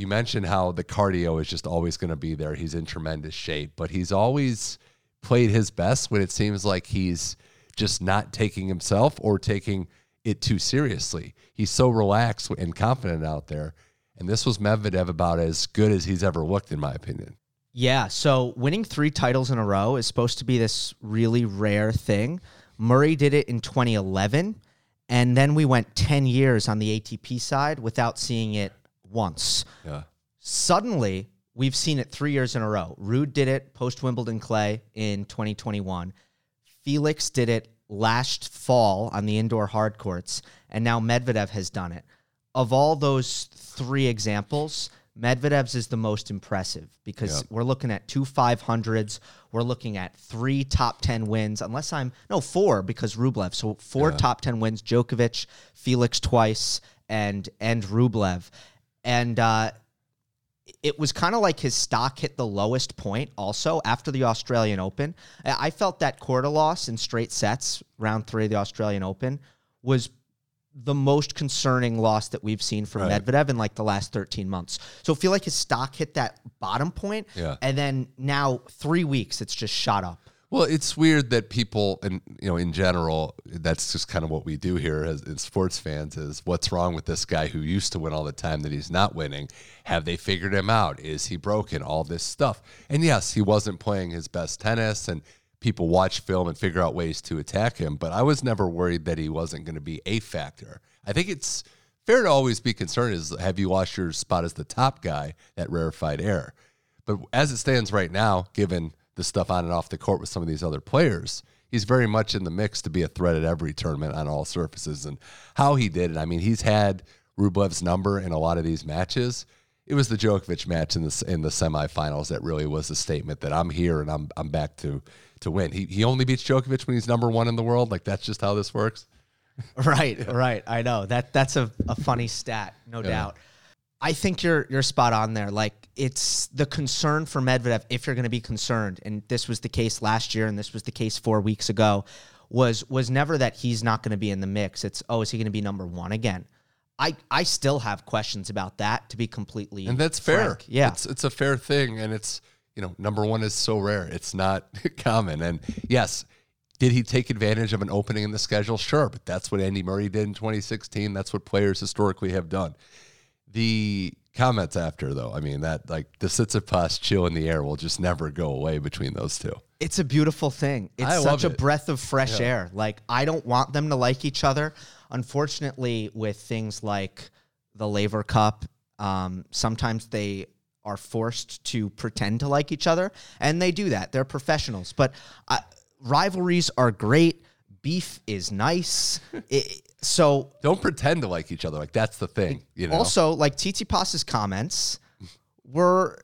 you mentioned how the cardio is just always going to be there. He's in tremendous shape, but he's always played his best when it seems like he's just not taking himself or taking it too seriously. He's so relaxed and confident out there. And this was Medvedev about as good as he's ever looked, in my opinion. Yeah. So winning three titles in a row is supposed to be this really rare thing. Murray did it in 2011 And then we went 10 years on the ATP side without seeing it once. Yeah. Suddenly, we've seen it three years in a row. Ruud did it post Wimbledon clay in 2021. Felix did it last fall on the indoor hard courts, and now Medvedev has done it. Of all those three examples, Medvedev's is the most impressive because Yep. we're looking at two 500s. We're looking at three top 10 wins, unless I'm, no, four because Rublev. So four top 10 wins Djokovic, Felix twice, and, and Rublev. And, uh, it was kind of like his stock hit the lowest point also after the Australian Open. I felt that quarter loss in straight sets, round three of the Australian Open, was the most concerning loss that we've seen from Right. Medvedev in like the last 13 months. So I feel like his stock hit that bottom point, Yeah. And then now three weeks, it's just shot up. Well, it's weird that people, and you know, in general, that's just kind of what we do here as in sports fans. Is what's wrong with this guy who used to win all the time that he's not winning? Have they figured him out? Is he broken? All this stuff. And yes, he wasn't playing his best tennis, and people watch film and figure out ways to attack him. But I was never worried that he wasn't going to be a factor. I think it's fair to always be concerned. Is have you lost your spot as the top guy at rarefied air? But as it stands right now, given the stuff on and off the court with some of these other players, he's very much in the mix to be a threat at every tournament on all surfaces. And how he did it, I mean, he's had Rublev's number in a lot of these matches. It was the Djokovic match in the in the semifinals that really was the statement that I'm here and I'm I'm back to to win. He he only beats Djokovic when he's number one in the world. Like that's just how this works. Right, right. I know that that's a, a funny stat, no doubt. I think you're you're spot on there. Like it's the concern for Medvedev, if you're going to be concerned, and this was the case last year, and this was the case four weeks ago, was was never that he's not going to be in the mix. It's oh, is he going to be number one again? I I still have questions about that. To be completely and that's fair. Yeah, it's it's a fair thing, and it's you know number one is so rare. It's not common, and yes, did he take advantage of an opening in the schedule? Sure, but that's what Andy Murray did in 2016. That's what players historically have done. The comments after though, I mean that like the Tsitsipas chill in the air will just never go away between those two. It's a beautiful thing. It's I such a it. breath of fresh air. Like I don't want them to like each other. Unfortunately, with things like the Laver Cup, um, sometimes they are forced to pretend to like each other, and they do that. They're professionals, but uh, rivalries are great. Beef is nice. It- so Don't pretend to like each other. Like that's the thing. You know. also, like Tsitsipas's comments were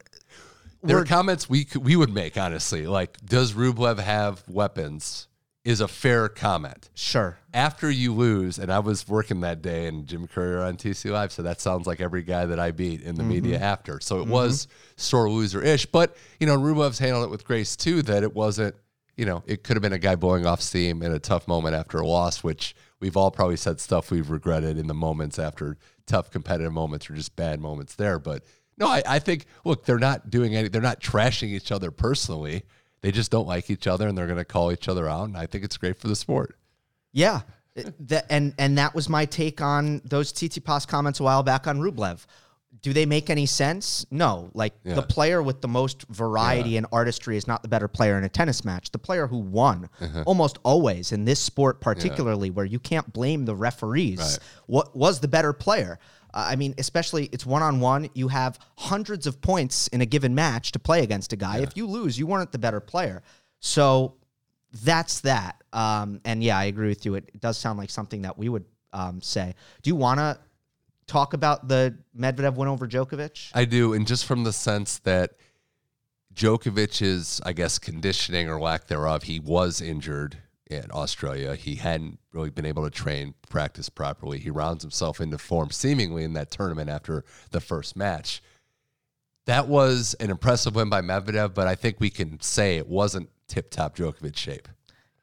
there are were comments we could, we would make honestly. Like, does Rublev have weapons? Is a fair comment. sure. after you lose, and I was working that day, and Jim Courier on TC Live, so that sounds like every guy that I beat in the mm-hmm. media after. So it mm-hmm. was sore loser ish, but you know, Rublev's handled it with grace too. That it wasn't, you know, it could have been a guy blowing off steam in a tough moment after a loss, which we've all probably said stuff we've regretted in the moments after tough competitive moments or just bad moments there. But no, I, I think look, they're not doing any, they're not trashing each other personally. They just don't like each other, and they're going to call each other out. And I think it's great for the sport. Yeah. That- and and that was my take on those Tsitsipas comments a while back on Rublev. Do they make any sense? No. Like Yeah. the player with the most variety and artistry is not the better player in a tennis match. The player who won Uh-huh. almost always in this sport, particularly where you can't blame the referees, Right. what was the better player. Uh, I mean, especially it's one on one. You have hundreds of points in a given match to play against a guy. If you lose, you weren't the better player. So that's that. Um, and yeah, I agree with you. It, it does sound like something that we would um, say. Do you want to talk about the Medvedev win over Djokovic? I do, and just from the sense that Djokovic's, I guess, conditioning or lack thereof, he was injured in Australia. He hadn't really been able to train, practice properly. He rounds himself into form seemingly in that tournament after the first match. That was an impressive win by Medvedev, but I think we can say it wasn't tip top Djokovic shape.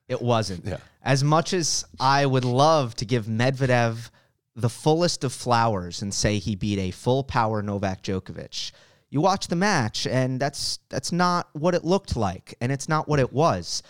It wasn't. Yeah. As much as I would love to give Medvedev the fullest of flowers and say he beat a full power Novak Djokovic, you watch the match and that's that's not what it looked like and it's not what it was.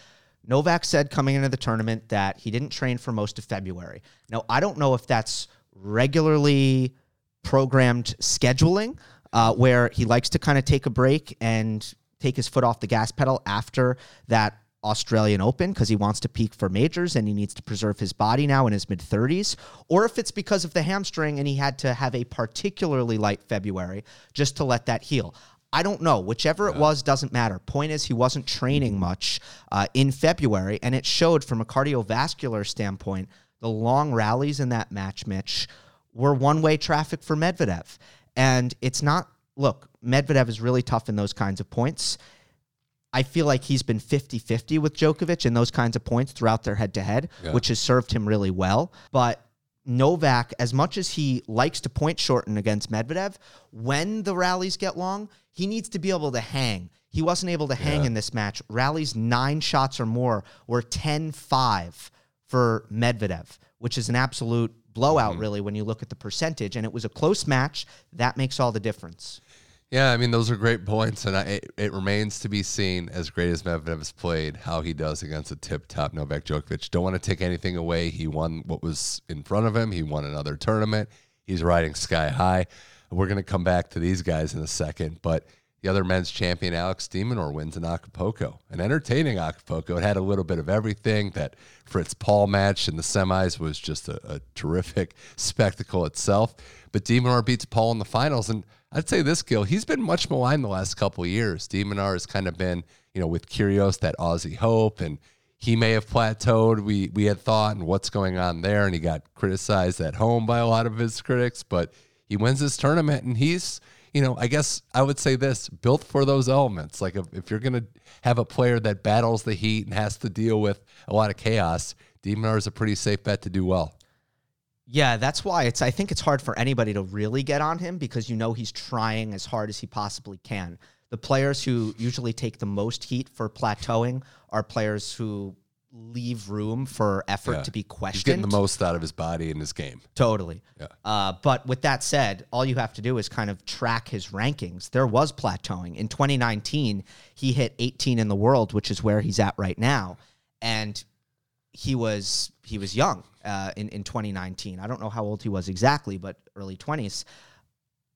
Novak said coming into the tournament that he didn't train for most of February. Now, I don't know if that's regularly programmed scheduling uh, where he likes to kind of take a break and take his foot off the gas pedal after that Australian Open because he wants to peak for majors and he needs to preserve his body now in his mid 30s, or if it's because of the hamstring and he had to have a particularly light February just to let that heal. I don't know. Whichever it was doesn't matter. Point is, he wasn't training much uh, in February, and it showed from a cardiovascular standpoint. The long rallies in that match, Mitch, were one way traffic for Medvedev. And it's not, look, Medvedev is really tough in those kinds of points. I feel like he's been 50 50 with Djokovic in those kinds of points throughout their head to head, which has served him really well. But Novak, as much as he likes to point shorten against Medvedev, when the rallies get long, he needs to be able to hang. He wasn't able to hang in this match. Rallies nine shots or more were 10 5 for Medvedev, which is an absolute blowout, mm-hmm. really, when you look at the percentage. And it was a close match. That makes all the difference. Yeah, I mean those are great points, and I, it, it remains to be seen, as great as Medvedev has played, how he does against a tip-top Novak Djokovic. Don't want to take anything away. He won what was in front of him. He won another tournament. He's riding sky high. We're going to come back to these guys in a second, but the other men's champion, Alex de Minaur, wins in Acapulco. An entertaining Acapulco. It had a little bit of everything. That Fritz Paul match in the semis was just a, a terrific spectacle itself. But de Minaur beats Paul in the finals, and I'd say this, Gil, he's been much maligned the last couple years. de Minaur has kind of been, you know, with Kyrgios, that Aussie hope, and he may have plateaued. We we had thought, and what's going on there? And he got criticized at home by a lot of his critics, but he wins this tournament, and he's, you know, I guess I would say this: built for those elements. Like if, if you're gonna have a player that battles the heat and has to deal with a lot of chaos, de Minaur is a pretty safe bet to do well. Yeah, that's why it's I think it's hard for anybody to really get on him because you know he's trying as hard as he possibly can. The players who usually take the most heat for plateauing are players who leave room for effort Yeah. to be questioned. He's getting the most out of his body in his game. Totally. Yeah. Uh, but with that said, all you have to do is kind of track his rankings. There was plateauing. In 2019, he hit 18 in the world, which is where he's at right now. And he was he was young uh, in, in 2019. I don't know how old he was exactly, but early 20s.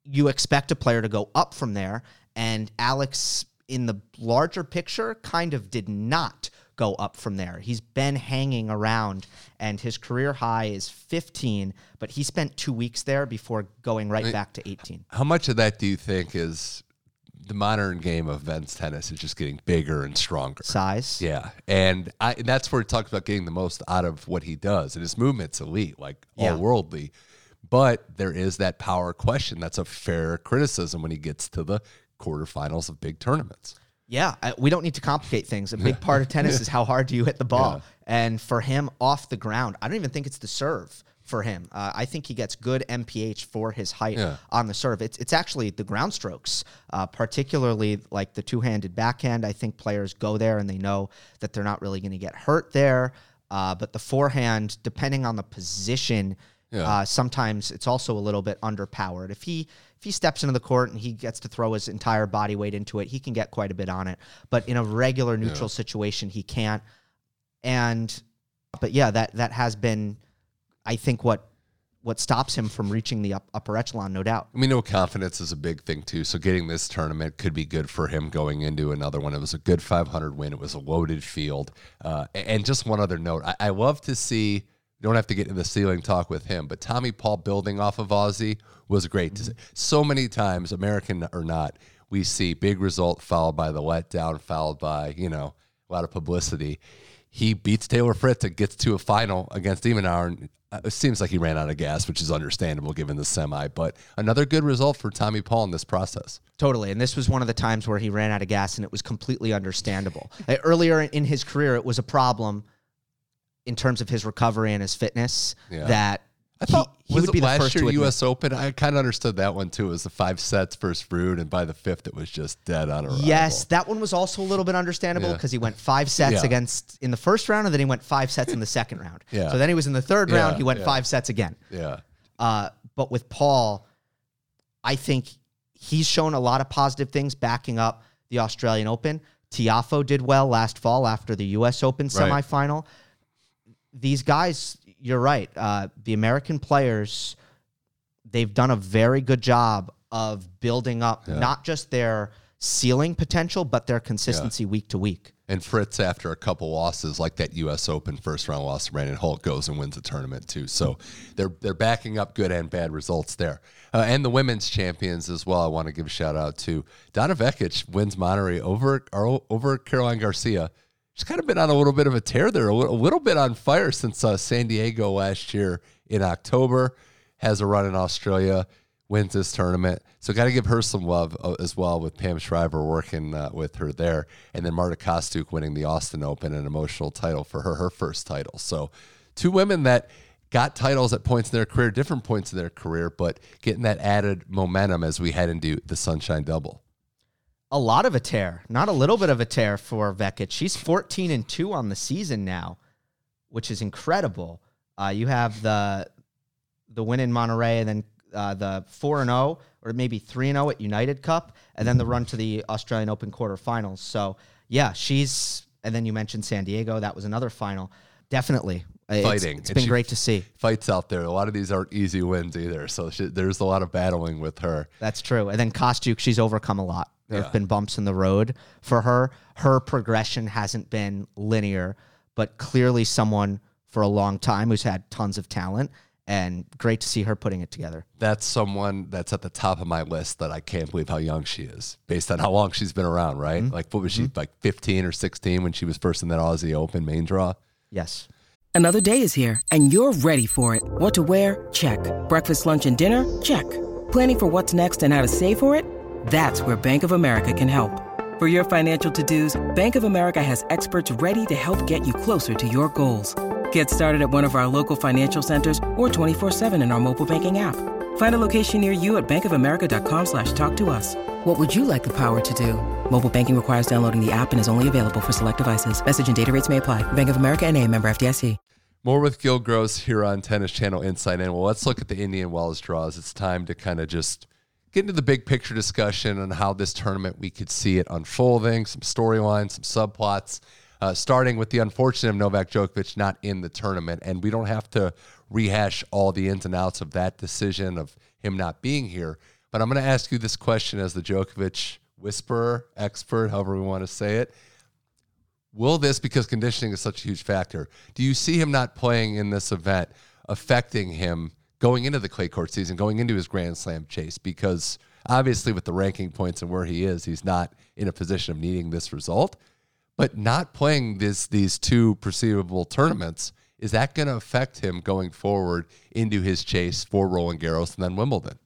You expect a player to go up from there. And Alex, in the larger picture, kind of did not go up from there. He's been hanging around, and his career high is 15, but he spent two weeks there before going right back to 18. How much of that do you think is the modern game of men's tennis is just getting bigger and stronger? Size. Yeah, and, I, and that's where he talks about getting the most out of what he does, and his movement's elite, like Yeah. all worldly. But there is that power question. That's a fair criticism when he gets to the quarterfinals of big tournaments. Yeah, we don't need to complicate things. A big part of tennis is how hard do you hit the ball. And for him, off the ground, I don't even think it's the serve for him. Uh, I think he gets good MPH for his height Yeah. on the serve. It's it's actually the ground strokes, uh, particularly like the two handed backhand. I think players go there and they know that they're not really going to get hurt there. Uh, but the forehand, depending on the position, Yeah. uh, sometimes it's also a little bit underpowered. If he if he steps into the court and he gets to throw his entire body weight into it, he can get quite a bit on it. But in a regular neutral situation, he can't. And but yeah, that that has been, I think what what stops him from reaching the up, upper echelon, no doubt. We know confidence is a big thing too. So getting this tournament could be good for him going into another one. It was a good 500 win. It was a loaded field. Uh, and just one other note, I, I love to see. You don't have to get into the ceiling talk with him, but Tommy Paul building off of Aussie was great. to see. So many times, American or not, we see big result followed by the letdown, followed by you know a lot of publicity. He beats Taylor Fritz and gets to a final against de Minaur. And uh, it seems like he ran out of gas, which is understandable given the semi. But another good result for Tommy Paul in this process. Totally. And this was one of the times where he ran out of gas and it was completely understandable. Uh, Earlier in his career, it was a problem in terms of his recovery and his fitness Yeah. that I thought he, he was would be last first year. U.S. Open. I kind of understood that one too. It was the five sets first root, and by the fifth, it was just dead on arrival. Yes, that one was also a little bit understandable Yeah. because he went five sets Yeah. against in the first round, and then he went five sets in the second round. Yeah. So then he was in the third Yeah, round. He went yeah. five sets again. Yeah. Uh, but with Paul, I think he's shown a lot of positive things backing up the Australian Open. Tiafoe did well last fall after the U.S. Open Right. semifinal. These guys, you're right. Uh, the American players, they've done a very good job of building up not just their ceiling potential, but their consistency week to week. And Fritz, after a couple losses, like that U.S. Open first round loss to Brandon Holt, goes and wins the tournament too. So they're they're backing up good and bad results there. Uh, and the women's champions as well. I want to give a shout out to Donna Vekic wins Monterrey over over Caroline Garcia. She's kind of been on a little bit of a tear there, a little, a little bit on fire since uh, San Diego last year in October. Has a run in Australia wins this tournament. So got to give her some love uh, as well with Pam Shriver working uh, with her there. And then Marta Kostyuk winning the Austin Open, an emotional title for her, her first title. So two women that got titles at points in their career, different points in their career, but getting that added momentum as we head into the Sunshine Double. A lot of a tear, not a little bit of a tear for Vekic. She's 14 and 2 on the season now, which is incredible. Uh, you have the the win in Monterrey and then uh, the four and zero oh, or maybe three and zero oh at United Cup, and then the run to the Australian Open quarterfinals. So yeah, she's. And then you mentioned San Diego. That was another final. Definitely fighting. it's, it's been great to see. Fights out there. A lot of these aren't easy wins either. So she, there's a lot of battling with her. That's true. And then Kostyuk, she's overcome a lot. There have been bumps in the road for her. Her progression hasn't been linear, but clearly someone for a long time who's had tons of talent and great to see her putting it together. That's someone that's at the top of my list that I can't believe how young she is based on how long she's been around, right? Mm-hmm. Like, what was she, mm-hmm. like 15 or 16 when she was first in that Aussie Open main draw? Yes. Another day is here and you're ready for it. What to wear? Check. Breakfast, lunch, and dinner? Check. Planning for what's next and how to save for it? That's where Bank of America can help. For your financial to dos, Bank of America has experts ready to help get you closer to your goals. Get started at one of our local financial centers or 24-7 in our mobile banking app. Find a location near you at bankofamerica.com slash talk to us. What would you like the power to do? Mobile banking requires downloading the app and is only available for select devices. Message and data rates may apply. Bank of America and a member FDIC. More with Gil Gross here on Tennis Channel Inside In. Well, let's look at the Indian Wells draws. It's time to kind of just get into the big picture discussion on how this tournament we could see it unfolding, some storylines, some subplots uh, starting with the unfortunate of Novak Djokovic not in the tournament. And we don't have to rehash all the ins and outs of that decision of him not being here. But I'm going to ask you this question as the Djokovic whisperer, expert, however we want to say it. Will this, because conditioning is such a huge factor, do you see him not playing in this event affecting him going into the clay court season, going into his Grand Slam chase? Because obviously, with the ranking points and where he is, he's not in a position of needing this result. But not playing this these two perceivable tournaments is that going to affect him going forward into his chase for Roland Garros and then Wimbledon?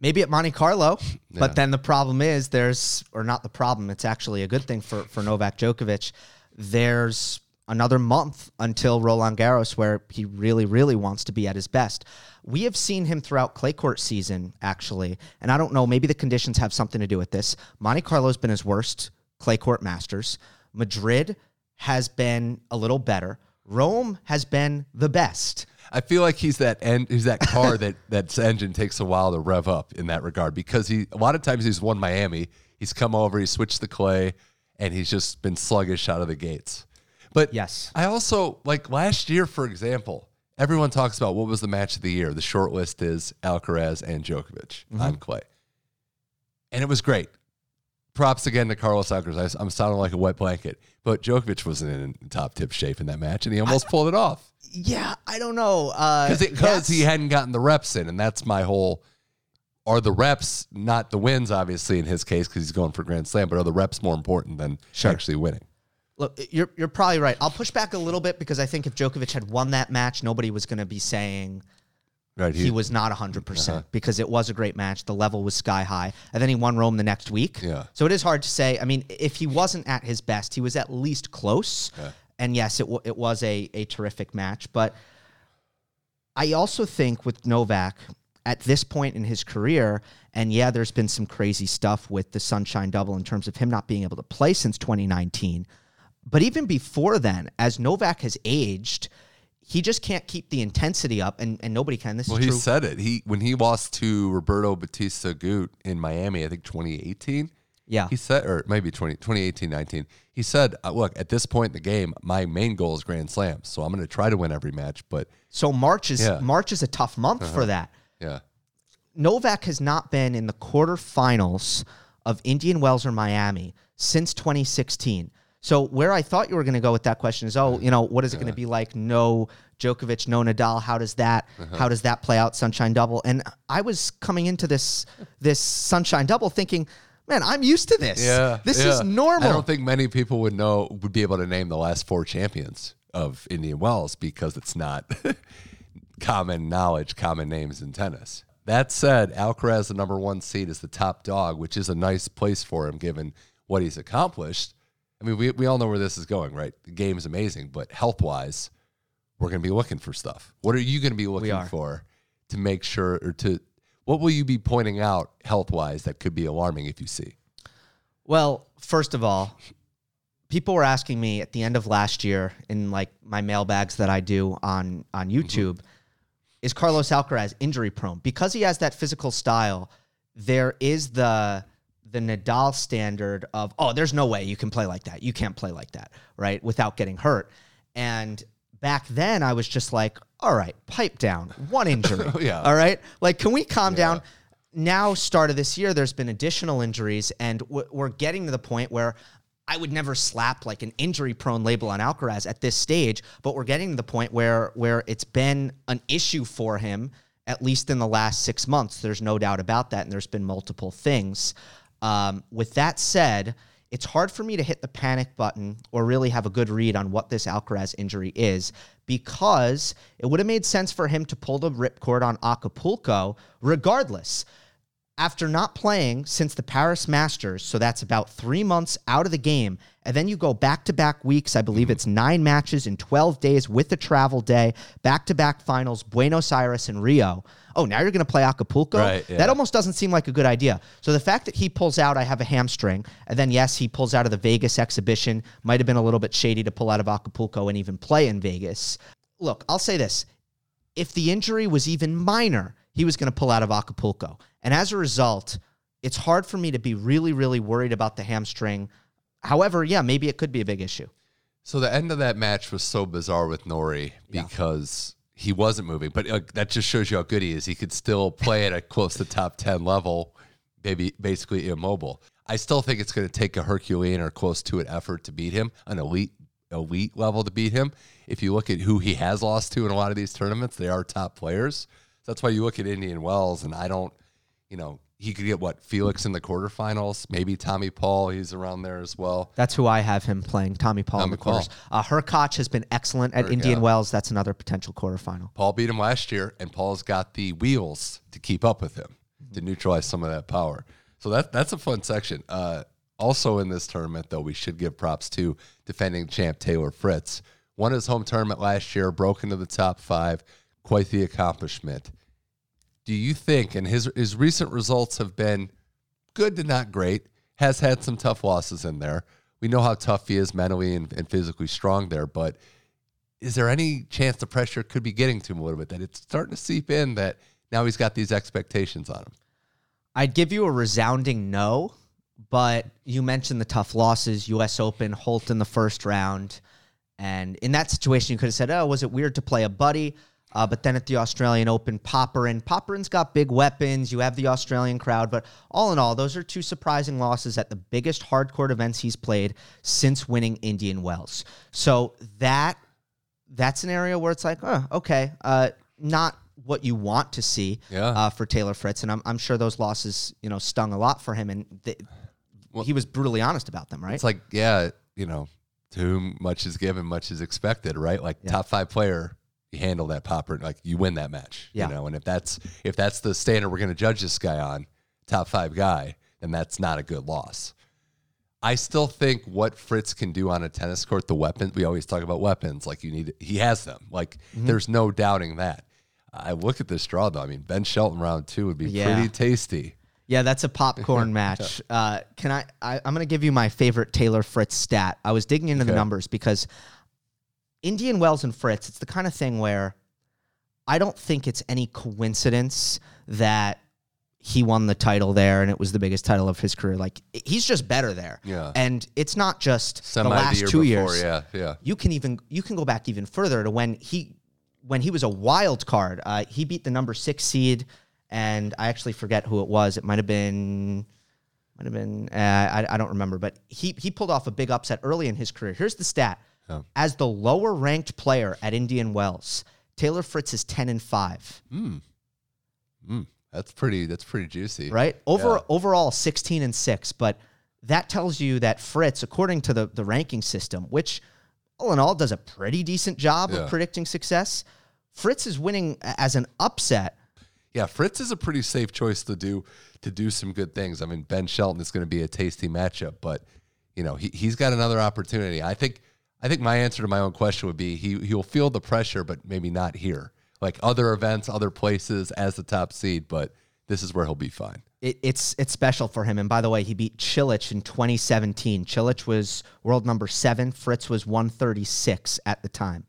Maybe at Monte Carlo, yeah. but then the problem is there's, or not the problem, it's actually a good thing for, for Novak Djokovic. There's another month until Roland Garros where he really, really wants to be at his best. We have seen him throughout clay court season, actually, and I don't know, maybe the conditions have something to do with this. Monte Carlo's been his worst clay court masters. Madrid has been a little better. Rome has been the best. I feel like he's that end, he's that car that that engine takes a while to rev up in that regard because he a lot of times he's won Miami. He's come over, he switched the clay, and he's just been sluggish out of the gates. But yes, I also like last year, for example, everyone talks about what was the match of the year. The short list is Alcaraz and Djokovic mm-hmm. on clay, and it was great props again to Carlos Alcaraz. I'm sounding like a wet blanket, but Djokovic wasn't in top tip shape in that match, and he almost I, pulled it off. Yeah, I don't know because uh, because he hadn't gotten the reps in, and that's my whole. Are the reps not the wins? Obviously, in his case, because he's going for Grand Slam, but are the reps more important than sure. actually winning? Look, you're you're probably right. I'll push back a little bit because I think if Djokovic had won that match, nobody was going to be saying Right, he, he, was not 100% uh-huh. because it was a great match. The level was sky high. And then he won Rome the next week. Yeah. So it is hard to say. I mean, if he wasn't at his best, he was at least close. Yeah. And yes, it, w- it was a, a terrific match. But I also think with Novak, at this point in his career, and yeah, there's been some crazy stuff with the Sunshine Double in terms of him not being able to play since 2019. But even before then, as Novak has aged, he just can't keep the intensity up, and, and nobody can. This well, is true. he said it. He when he lost to Roberto Bautista Agut in Miami, I think 2018. Yeah, he said, or maybe 20, 2018, 19. He said, uh, "Look, at this point in the game, my main goal is Grand Slam, so I'm going to try to win every match." But so March is yeah. March is a tough month uh-huh. for that. Yeah, Novak has not been in the quarterfinals of Indian Wells or Miami since 2016. So where I thought you were going to go with that question is, oh, you know, what is it going to be like? No Djokovic, no Nadal. How does that? Uh-huh. How does that play out? Sunshine double. And I was coming into this this Sunshine double thinking, man, I'm used to this. Yeah, this is normal. I don't think many people would know would be able to name the last four champions of Indian Wells because it's not common knowledge, common names in tennis. That said, Alcaraz, the number one seed, is the top dog, which is a nice place for him given what he's accomplished. I mean, we, we all know where this is going, right? The game is amazing, but health wise, we're going to be looking for stuff. What are you going to be looking for to make sure, or to what will you be pointing out health wise that could be alarming if you see? Well, first of all, people were asking me at the end of last year in like my mailbags that I do on on mm-hmm. YouTube, is Carlos Alcaraz injury prone? Because he has that physical style, there is the the Nadal standard of oh, there's no way you can play like that. You can't play like that, right? Without getting hurt. And back then I was just like, all right, pipe down. One injury. Oh, yeah. All right. Like, can we calm down? Now, start of this year, there's been additional injuries, and we're getting to the point where I would never slap like an injury prone label on Alcaraz at this stage, but we're getting to the point where where it's been an issue for him at least in the last six months. There's no doubt about that, and there's been multiple things. Um, with that said, it's hard for me to hit the panic button or really have a good read on what this Alcaraz injury is because it would have made sense for him to pull the ripcord on Acapulco regardless after not playing since the Paris Masters, so that's about three months out of the game, and then you go back to back weeks. I believe it's nine matches in 12 days with the travel day, back to back finals, Buenos Aires and Rio. Oh, now you're going to play Acapulco? Right, yeah. That almost doesn't seem like a good idea. So the fact that he pulls out, I have a hamstring, and then yes, he pulls out of the Vegas exhibition, might have been a little bit shady to pull out of Acapulco and even play in Vegas. Look, I'll say this if the injury was even minor, he was going to pull out of Acapulco. And as a result, it's hard for me to be really, really worried about the hamstring. However, yeah, maybe it could be a big issue. So the end of that match was so bizarre with Norrie Yeah. because he wasn't moving, but uh, that just shows you how good he is. He could still play at a close to top ten level, maybe basically immobile. I still think it's going to take a Herculean or close to it effort to beat him, an elite elite level to beat him. If you look at who he has lost to in a lot of these tournaments, they are top players. So that's why you look at Indian Wells, and I don't, you know, he could get what Felix in the quarterfinals, maybe Tommy Paul. He's around there as well. That's who I have him playing, Tommy Paul in Tommy the quarters. Uh, Hurkacz has been excellent at Her- Indian yeah. Wells. That's another potential quarterfinal. Paul beat him last year, and Paul's got the wheels to keep up with him to neutralize some of that power. So that that's a fun section. Uh, also in this tournament, though, we should give props to defending champ Taylor Fritz. Won his home tournament last year, broke into the top five. Quite the accomplishment. Do you think, and his his recent results have been good to not great, has had some tough losses in there. We know how tough he is mentally and, and physically strong there, but is there any chance the pressure could be getting to him a little bit? That it's starting to seep in that now he's got these expectations on him. I'd give you a resounding no, but you mentioned the tough losses, US Open, Holt in the first round. And in that situation, you could have said, oh, was it weird to play a buddy? Uh, but then at the Australian Open, Popyrin. Popyrin's got big weapons. You have the Australian crowd. But all in all, those are two surprising losses at the biggest hardcore events he's played since winning Indian Wells. So that that's an area where it's like, oh, okay, uh, not what you want to see Yeah. uh, for Taylor Fritz, and I'm, I'm sure those losses, you know, stung a lot for him, and th- he was brutally honest about them, right? It's like, yeah, you know, to whom much is given, much is expected, right? Like top five player, you handle that popper, like you win that match. Yeah. You know, and if that's if that's the standard we're gonna judge this guy on, top five guy, then that's not a good loss. I still think what Fritz can do on a tennis court, the weapons, we always talk about weapons, like you need he has them. Like Mm-hmm. there's no doubting that. I look at this draw though. I mean, Ben Shelton round two would be Yeah. pretty tasty. yeah, that's a popcorn match. Uh, can I, I? I'm going to give you my favorite Taylor Fritz stat. I was digging into the numbers because Indian Wells and Fritz, it's the kind of thing where I don't think it's any coincidence that he won the title there and it was the biggest title of his career. Like he's just better there. Yeah. And it's not just Semi the last year two before, years. yeah, yeah. You can even you can go back even further to when he when he was a wild card. Uh, he beat the number six seed, and I actually forget who it was. It might have been might have been uh, I, I don't remember, but he he pulled off a big upset early in his career. Here's the stat: as the lower ranked player at Indian Wells, Taylor Fritz is ten and five. Hmm. Hmm. That's pretty. That's pretty juicy. right? Over overall 16 and 6, but that tells you that Fritz, according to the, the ranking system, which all in all does a pretty decent job Yeah. of predicting success, Fritz is winning as an upset. Yeah, Fritz is a pretty safe choice to do to do some good things. I mean, Ben Shelton is going to be a tasty matchup, but you know he he's got another opportunity. I think I think my answer to my own question would be he he'll feel the pressure, but maybe not here. Like other events, other places as the top seed, but this is where he'll be fine. It, it's it's special for him. And by the way, he beat Cilic in 2017. Cilic was world number seven. Fritz was 136 at the time.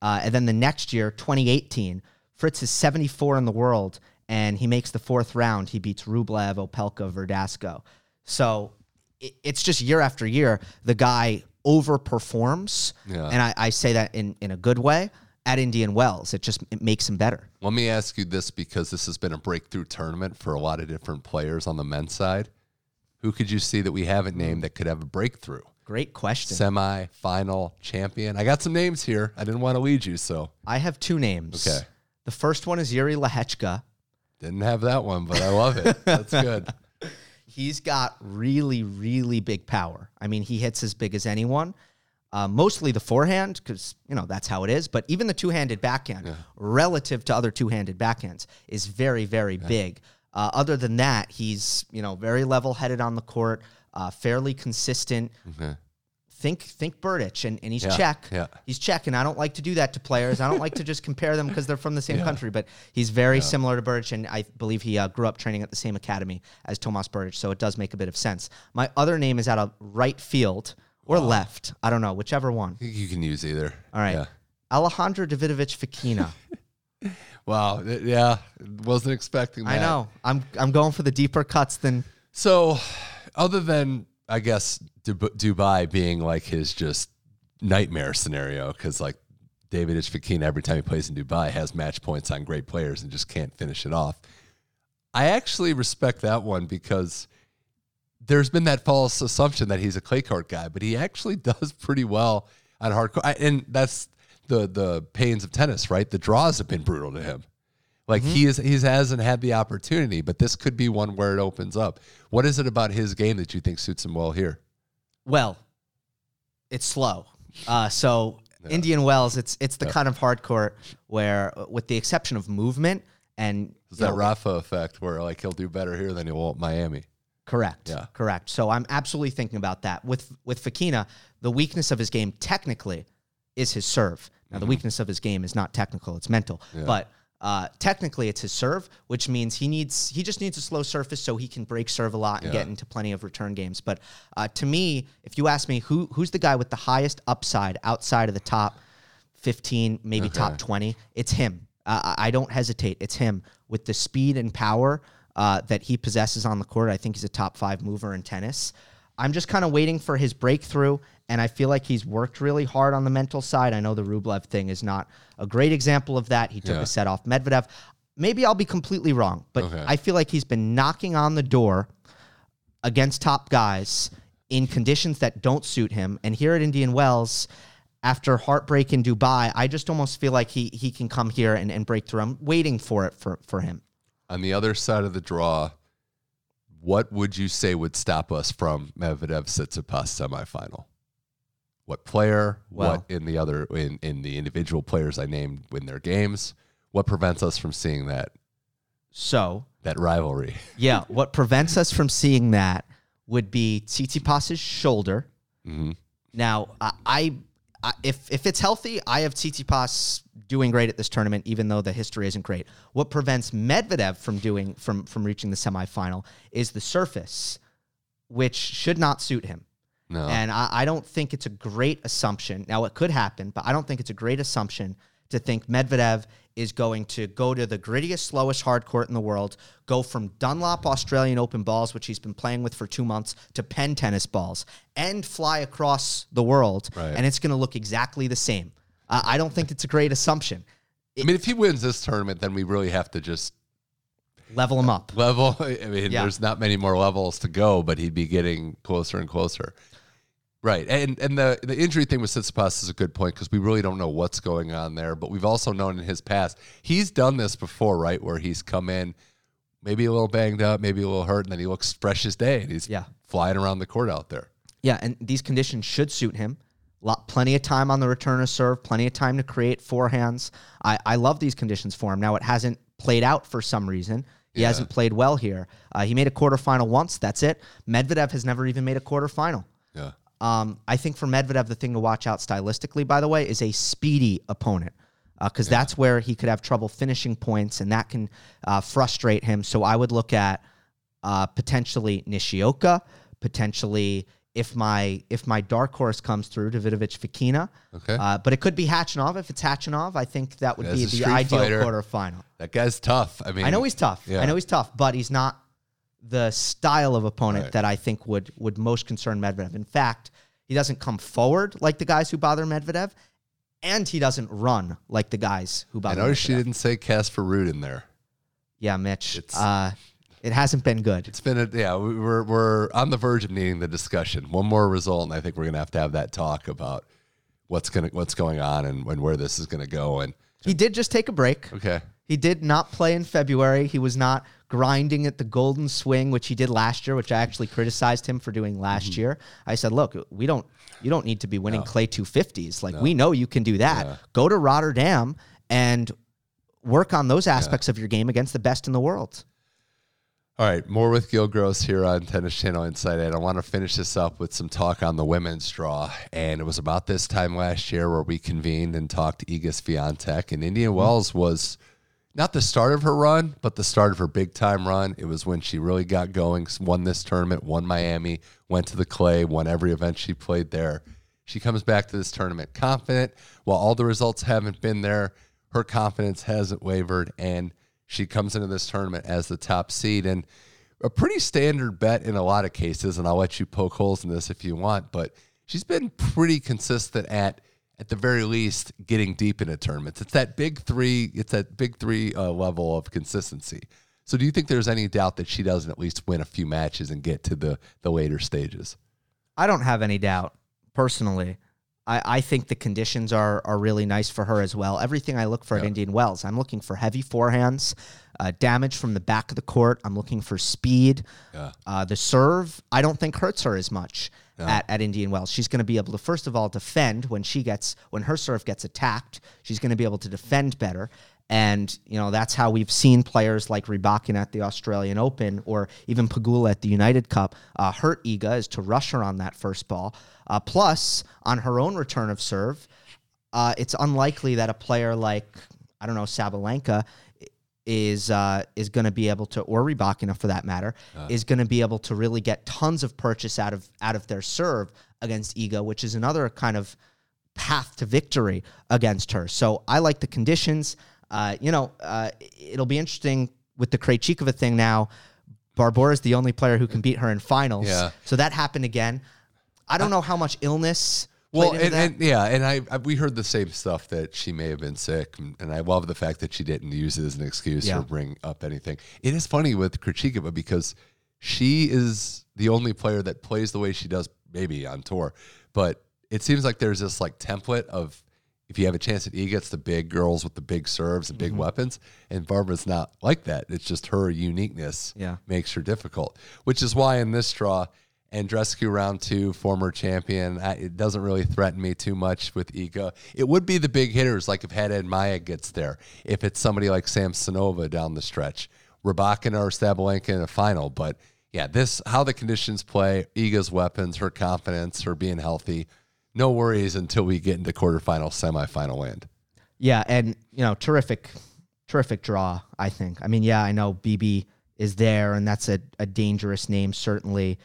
Uh, and then the next year, 2018, Fritz is 74 in the world, and he makes the fourth round. He beats Rublev, Opelka, Verdasco. So it, it's just year after year, the guy overperforms. Yeah. And I, I say that in, in a good way at Indian Wells. It just it makes him better. Let me ask you this because this has been a breakthrough tournament for a lot of different players on the men's side. Who could you see that we haven't named that could have a breakthrough? Great question. Semi, final, champion. I got some names here. I didn't want to lead you, so I have two names. Okay. The first one is Jiri Lehecka. didn't have that one, but I love it. That's good. He's got really, really big power. I mean, he hits as big as anyone. Uh, mostly the forehand, because you know that's how it is. But even the two-handed backhand, relative to other two-handed backhands, is very, very big. Uh, other than that, he's you know very level-headed on the court, uh, fairly consistent. Think, think Berdych, and, and he's Yeah, Czech. yeah. He's Czech, and I don't like to do that to players. I don't like to just compare them because they're from the same country, but he's very similar to Berdych, and I believe he uh, grew up training at the same academy as Tomas Berdych, so it does make a bit of sense. My other name is out of right field or left. I don't know, whichever one. You can use either. All right. Yeah. Alejandro Davidovich Fokina. Wow. Yeah. Wasn't expecting that. I know. I'm I'm going for the deeper cuts than So, other than, I guess, Dub- Dubai being like his just nightmare scenario, because like Davidovich Fokina, every time he plays in Dubai, has match points on great players and just can't finish it off. I actually respect that one because there's been that false assumption that he's a clay court guy, but he actually does pretty well on hard I- And that's the the pains of tennis, right? The draws have been brutal to him. Like he is, he hasn't had the opportunity, but this could be one where it opens up. What is it about his game that you think suits him well here? well, it's slow. Uh, so Indian Wells, it's it's the kind of hard court where, with the exception of movement and Is that know, Rafa effect where like he'll do better here than he will at Miami? Correct. Yeah. Correct. So I'm absolutely thinking about that. With with Fokina, the weakness of his game technically is his serve. Now the weakness of his game is not technical, it's mental. But uh, technically it's his serve, which means he needs he just needs a slow surface so he can break serve a lot and get into plenty of return games. But uh, to me, if you ask me who who's the guy with the highest upside outside of the top 15, maybe top 20, it's him. Uh, I I don't hesitate. It's him with the speed and power uh, that he possesses on the court. I think he's a top five mover in tennis. I'm just kind of waiting for his breakthrough, and I feel like he's worked really hard on the mental side. I know the Rublev thing is not a great example of that. He took Yeah. a set off Medvedev. Maybe I'll be completely wrong, but Okay. I feel like he's been knocking on the door against top guys in conditions that don't suit him. And here at Indian Wells, after heartbreak in Dubai, I just almost feel like he he can come here and, and break through. I'm waiting for it for, for him. On the other side of the draw, what would you say would stop us from Medvedev Tsitsipas semifinal? What player? Well- what in the other in, in the individual players I named win their games? What prevents us from seeing that So that rivalry? yeah, what prevents us from seeing that would be Tsitsipas's shoulder. Mhm. Now, I, I, I if if it's healthy, I have Tsitsipas doing great at this tournament, even though the history isn't great. What prevents Medvedev from doing from from reaching the semifinal is the surface, which should not suit him. No. And I, I don't think it's a great assumption. Now, it could happen, but I don't think it's a great assumption to think Medvedev is going to go to the grittiest, slowest hard court in the world, go from Dunlop Australian Open balls, which he's been playing with for two months, to Penn tennis balls, and fly across the world. Right. And it's going to look exactly the same. Uh, I don't think it's a great assumption. I mean, if he wins this tournament, then we really have to just Level him up. level. I mean, Yeah. there's not many more levels to go, but he'd be getting closer and closer. Right, and and the the injury thing with Tsitsipas is a good point because we really don't know what's going on there. But we've also known in his past he's done this before, right? Where he's come in maybe a little banged up, maybe a little hurt, and then he looks fresh as day, and he's Yeah. flying around the court out there. Yeah, and these conditions should suit him. Lot, plenty of time on the return of serve, plenty of time to create forehands. I, I love these conditions for him. Now it hasn't played out for some reason. He hasn't played well here. Uh, he made a quarterfinal once. That's it. Medvedev has never even made a quarterfinal. Yeah, Um, I think for Medvedev, the thing to watch out stylistically, by the way, is a speedy opponent because that's where he could have trouble finishing points, and that can uh, frustrate him. So I would look at uh, potentially Nishioka, potentially if my if my dark horse comes through, Davidovich Fokina. Okay. Uh, but it could be Khachanov. If it's Khachanov, I think that would As be the ideal fighter. quarterfinal. that guy's tough. I mean, I know he's tough. Yeah. I know he's tough, but he's not the style of opponent Right. that I think would would most concern Medvedev. In fact, he doesn't come forward like the guys who bother Medvedev, and he doesn't run like the guys who bother. I noticed she didn't say Casper Ruud in there. Yeah, Mitch. Uh, it hasn't been good. It's been a yeah. we- We're we're on the verge of needing the discussion. One more result, and I think we're gonna have to have that talk about what's gonna what's going on and, and where this is gonna go. And He did just take a break. okay, He did not play in February. He was not grinding at the golden swing, which he did last year, which I actually criticized him for doing last Mm-hmm. year. I said, look, we don't you don't need to be winning clay 250s. Like we know you can do that. Go to Rotterdam and work on those aspects of your game against the best in the world. All right, more with Gil Gross here on Tennis Channel Insight. And I want to finish this up with some talk on the women's draw. And it was about this time last year where we convened and talked to Iga Swiatek. And Indian Wells was not the start of her run, but the start of her big time run. It was when she really got going, won this tournament, won Miami, went to the clay, won every event she played there. She comes back to this tournament confident. While all the results haven't been there, her confidence hasn't wavered. And she comes into this tournament as the top seed. And a pretty standard bet in a lot of cases. And I'll let you poke holes in this if you want, but she's been pretty consistent at at the very least getting deep into tournaments. It's that big three. It's that big three uh, level of consistency. So, do you think there's any doubt that she doesn't at least win a few matches and get to the the later stages? I don't have any doubt personally. I, I think the conditions are are really nice for her as well. Everything I look for at Indian Wells, I'm looking for heavy forehands, uh, damage from the back of the court. I'm looking for speed. Uh, the serve, I don't think hurts her as much at, at Indian Wells. She's going to be able to first of all defend when she gets when her serve gets attacked. She's going to be able to defend better. And, you know, that's how we've seen players like Rybakina at the Australian Open or even Pegula at the United Cup uh, hurt Iga is to rush her on that first ball. Uh, plus, on her own return of serve, uh, it's unlikely that a player like, I don't know, Sabalenka is uh, is going to be able to, or Rybakina for that matter, is going to be able to really get tons of purchase out of out of their serve against Iga, which is another kind of path to victory against her. So I like the conditions. Uh, you know, uh, it'll be interesting with the Krejcikova thing now. Barbora is the only player who can beat her in finals. Yeah. So that happened again. I don't know how much illness. Well, and, and yeah, and I, I we heard the same stuff that she may have been sick, and, and I love the fact that she didn't use it as an excuse Yeah. or bring up anything. It is funny with Krejcikova because she is the only player that plays the way she does, maybe on tour, but it seems like there's this like template of if you have a chance at Iga, it's the big girls with the big serves and big Mm-hmm. weapons, and Barbora's not like that. It's just her uniqueness Yeah. makes her difficult, which is why in this draw, Andreescu round two, former champion, it doesn't really threaten me too much with Iga. It would be the big hitters, like if Haddad Maia gets there, if it's somebody like Samsonova down the stretch, Rybakina or Sabalenka in a final. But yeah, this how the conditions play, Iga's weapons, her confidence, her being healthy. No worries until we get into quarterfinal, semifinal end. Yeah, and you know, terrific, terrific draw. I think. I mean, yeah, I know BB is there, and that's a, a dangerous name certainly.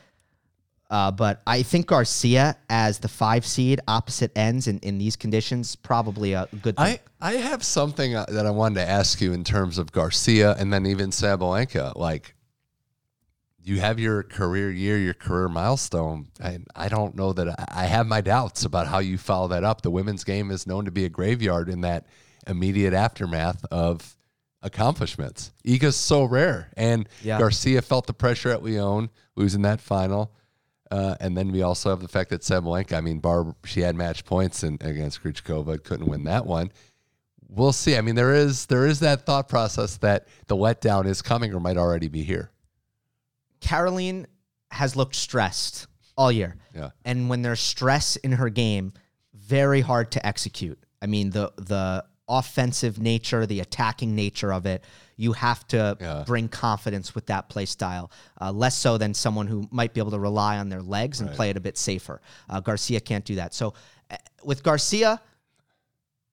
Uh, but I think Garcia as the five seed, opposite ends in, in these conditions, probably a good thing. I, I have something uh, that I wanted to ask you in terms of Garcia and then even Sabalenka. Like, you have your career year, your career milestone, and I don't know that I, I have my doubts about how you follow that up. The women's game is known to be a graveyard in that immediate aftermath of accomplishments. Iga's so rare, and Yeah. Garcia felt the pressure at Lyon, losing that final. Uh, and then we also have the fact that Sabalenka, I mean, Barb, she had match points in, against Krejcikova, couldn't win that one. We'll see. I mean, there is there is that thought process that the letdown is coming or might already be here. Caroline has looked stressed all year. Yeah. And when there's stress in her game, very hard to execute. I mean, the the offensive nature, the attacking nature of it, you have to Yeah. bring confidence with that play style. Uh, less so than someone who might be able to rely on their legs and play it a bit safer. Uh, Garcia can't do that. So uh, with Garcia,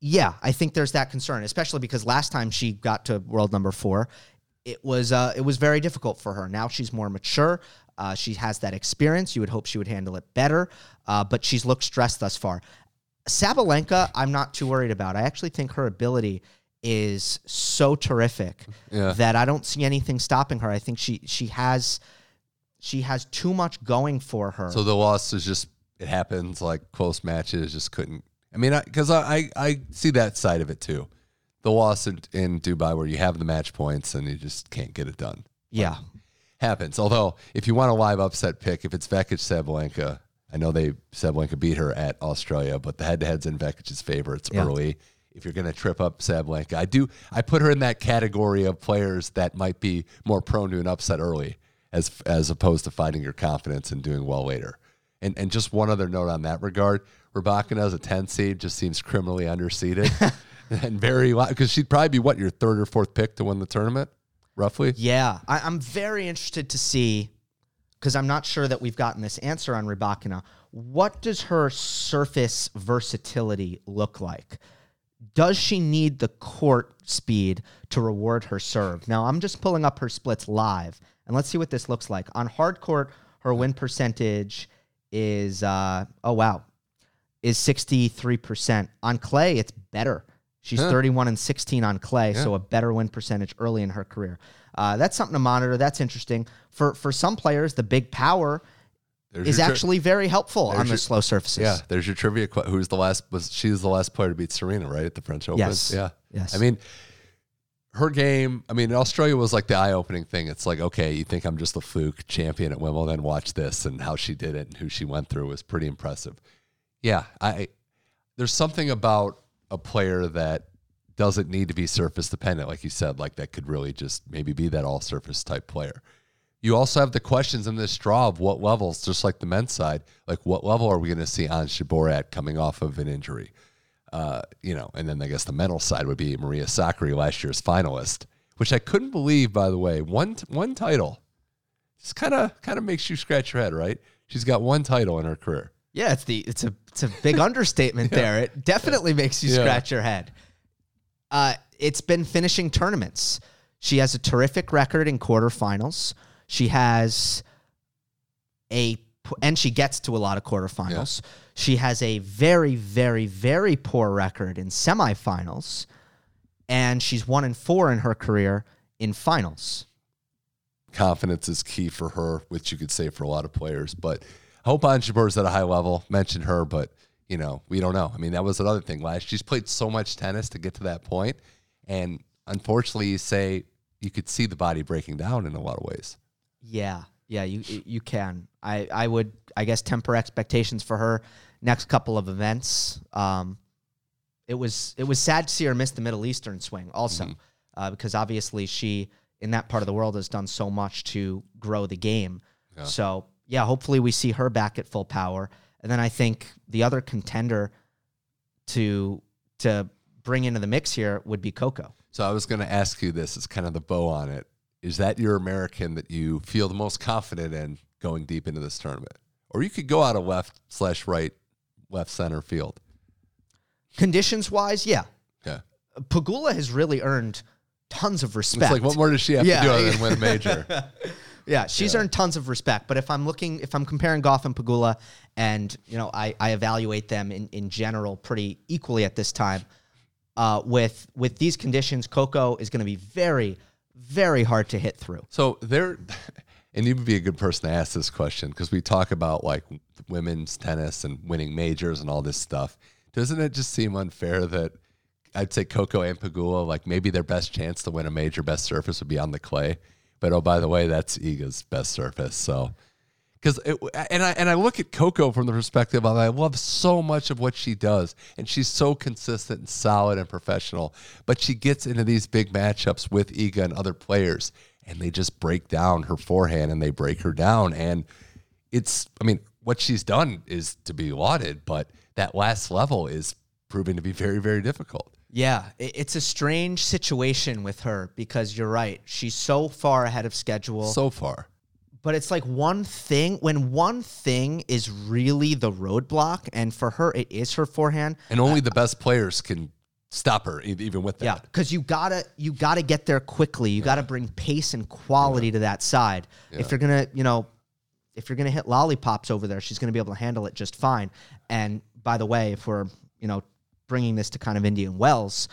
yeah, I think there's that concern, especially because last time she got to world number four, it was uh, it was very difficult for her. Now she's more mature. Uh, she has that experience. You would hope she would handle it better, uh, but she's looked stressed thus far. Sabalenka, I'm not too worried about. I actually think her ability is so terrific Yeah. that I don't see anything stopping her. I think she she has she has too much going for her. So the loss is just it happens like close matches just couldn't. I mean, because I, I I see that side of it too. The loss in, in Dubai where you have the match points and you just can't get it done yeah, happens. Although if you want a live upset pick, if it's Vekic Sabalenka, I know they Sabalenka beat her at Australia, but the head to head's in Vekic's favor. It's Yeah. early. If you're going to trip up Sabalenka, I do. I put her in that category of players that might be more prone to an upset early, as as opposed to finding your confidence and doing well later. And and just one other note on that regard: Rybakina as a 10 seed just seems criminally underseeded and very because she'd probably be what your third or fourth pick to win the tournament, roughly. Yeah, I, I'm very interested to see because I'm not sure that we've gotten this answer on Rybakina. What does her surface versatility look like? Does she need the court speed to reward her serve? Now, I'm just pulling up her splits live, and let's see what this looks like. On hard court, her win percentage is, uh, oh, wow, is 63%. On clay, it's better. She's 31 and 16 on clay, so a better win percentage early in her career. Uh, that's something to monitor. That's interesting. For for some players, the big power There's is tri- actually very helpful on the slow surfaces. Yeah, there's your trivia. que- Who's the last? Was she's the last player to beat Serena, right, at the French Open? Yes. Yeah. Yes. I mean, her game. I mean, Australia was like the eye-opening thing. It's like, okay, you think I'm just a fluke champion at Wimbledon? Watch this, and how she did it and who she went through was pretty impressive. Yeah, I. There's something about a player that doesn't need to be surface dependent, like you said, like that could really just maybe be that all surface type player. You also have the questions in this draw of what levels, just like the men's side, like what level are we going to see on Shaborat coming off of an injury? Uh, you know, and then I guess the mental side would be Maria Sakkari, last year's finalist, which I couldn't believe, by the way, one one title. Just kind of kind of makes you scratch your head, right? She's got one title in her career. Yeah, it's the it's a it's a big understatement there. It definitely makes you Yeah. scratch your head. Uh, it's been finishing tournaments. She has a terrific record in quarterfinals. She has a and she gets to a lot of quarterfinals. She has a very very very poor record in semifinals, and she's one and four in her career in finals. confidence is key for her, which you could say for a lot of players. But I hope Ons Jabeur's at a high level. Mention her, but you know, we don't know. I mean, that was another thing last. She's played so much tennis to get to that point, and unfortunately, you say you could see the body breaking down in a lot of ways. Yeah, yeah, you you can. I I would I guess temper expectations for her next couple of events. Um, it was it was sad to see her miss the Middle Eastern swing also, uh, because obviously she in that part of the world has done so much to grow the game. So yeah, hopefully we see her back at full power, and then I think the other contender to to bring into the mix here would be Coco. So I was going to ask you this as kind of the bow on it. Is that your American that you feel the most confident in going deep into this tournament, or you could go out of left slash right, left center field? Conditions wise, yeah, Okay. Pegula has really earned tons of respect. It's like, what more does she have Yeah. to do other than win a major? Yeah, she's earned tons of respect. But if I'm looking, if I'm comparing Gauff and Pegula, and you know, I, I evaluate them in, in general pretty equally at this time. Uh, with with these conditions, Coco is going to be very, very hard to hit through. So there, and you would be a good person to ask this question because we talk about like women's tennis and winning majors and all this stuff. Doesn't it just seem unfair that I'd say Coco and Pegula, like maybe their best chance to win a major best surface would be on the clay. But oh, by the way, that's Iga's best surface. So, because and I and I look at Coco from the perspective of I love so much of what she does, and she's so consistent and solid and professional. But she gets into these big matchups with Iga and other players, and they just break down her forehand and they break her down. And it's, I mean, what she's done is to be lauded, but that last level is proving to be very, very difficult. Yeah, it's a strange situation with her because you're right. She's so far ahead of schedule. So far. But it's like one thing, when one thing is really the roadblock, and for her, it is her forehand. And only uh, the best players can stop her even with that. Yeah, because you gotta you gotta get there quickly. You yeah. gotta bring pace and quality yeah. to that side. Yeah. If you're gonna, you know, if you're gonna hit lollipops over there, she's gonna be able to handle it just fine. And by the way, if we're you know bringing this to kind of Indian Wells,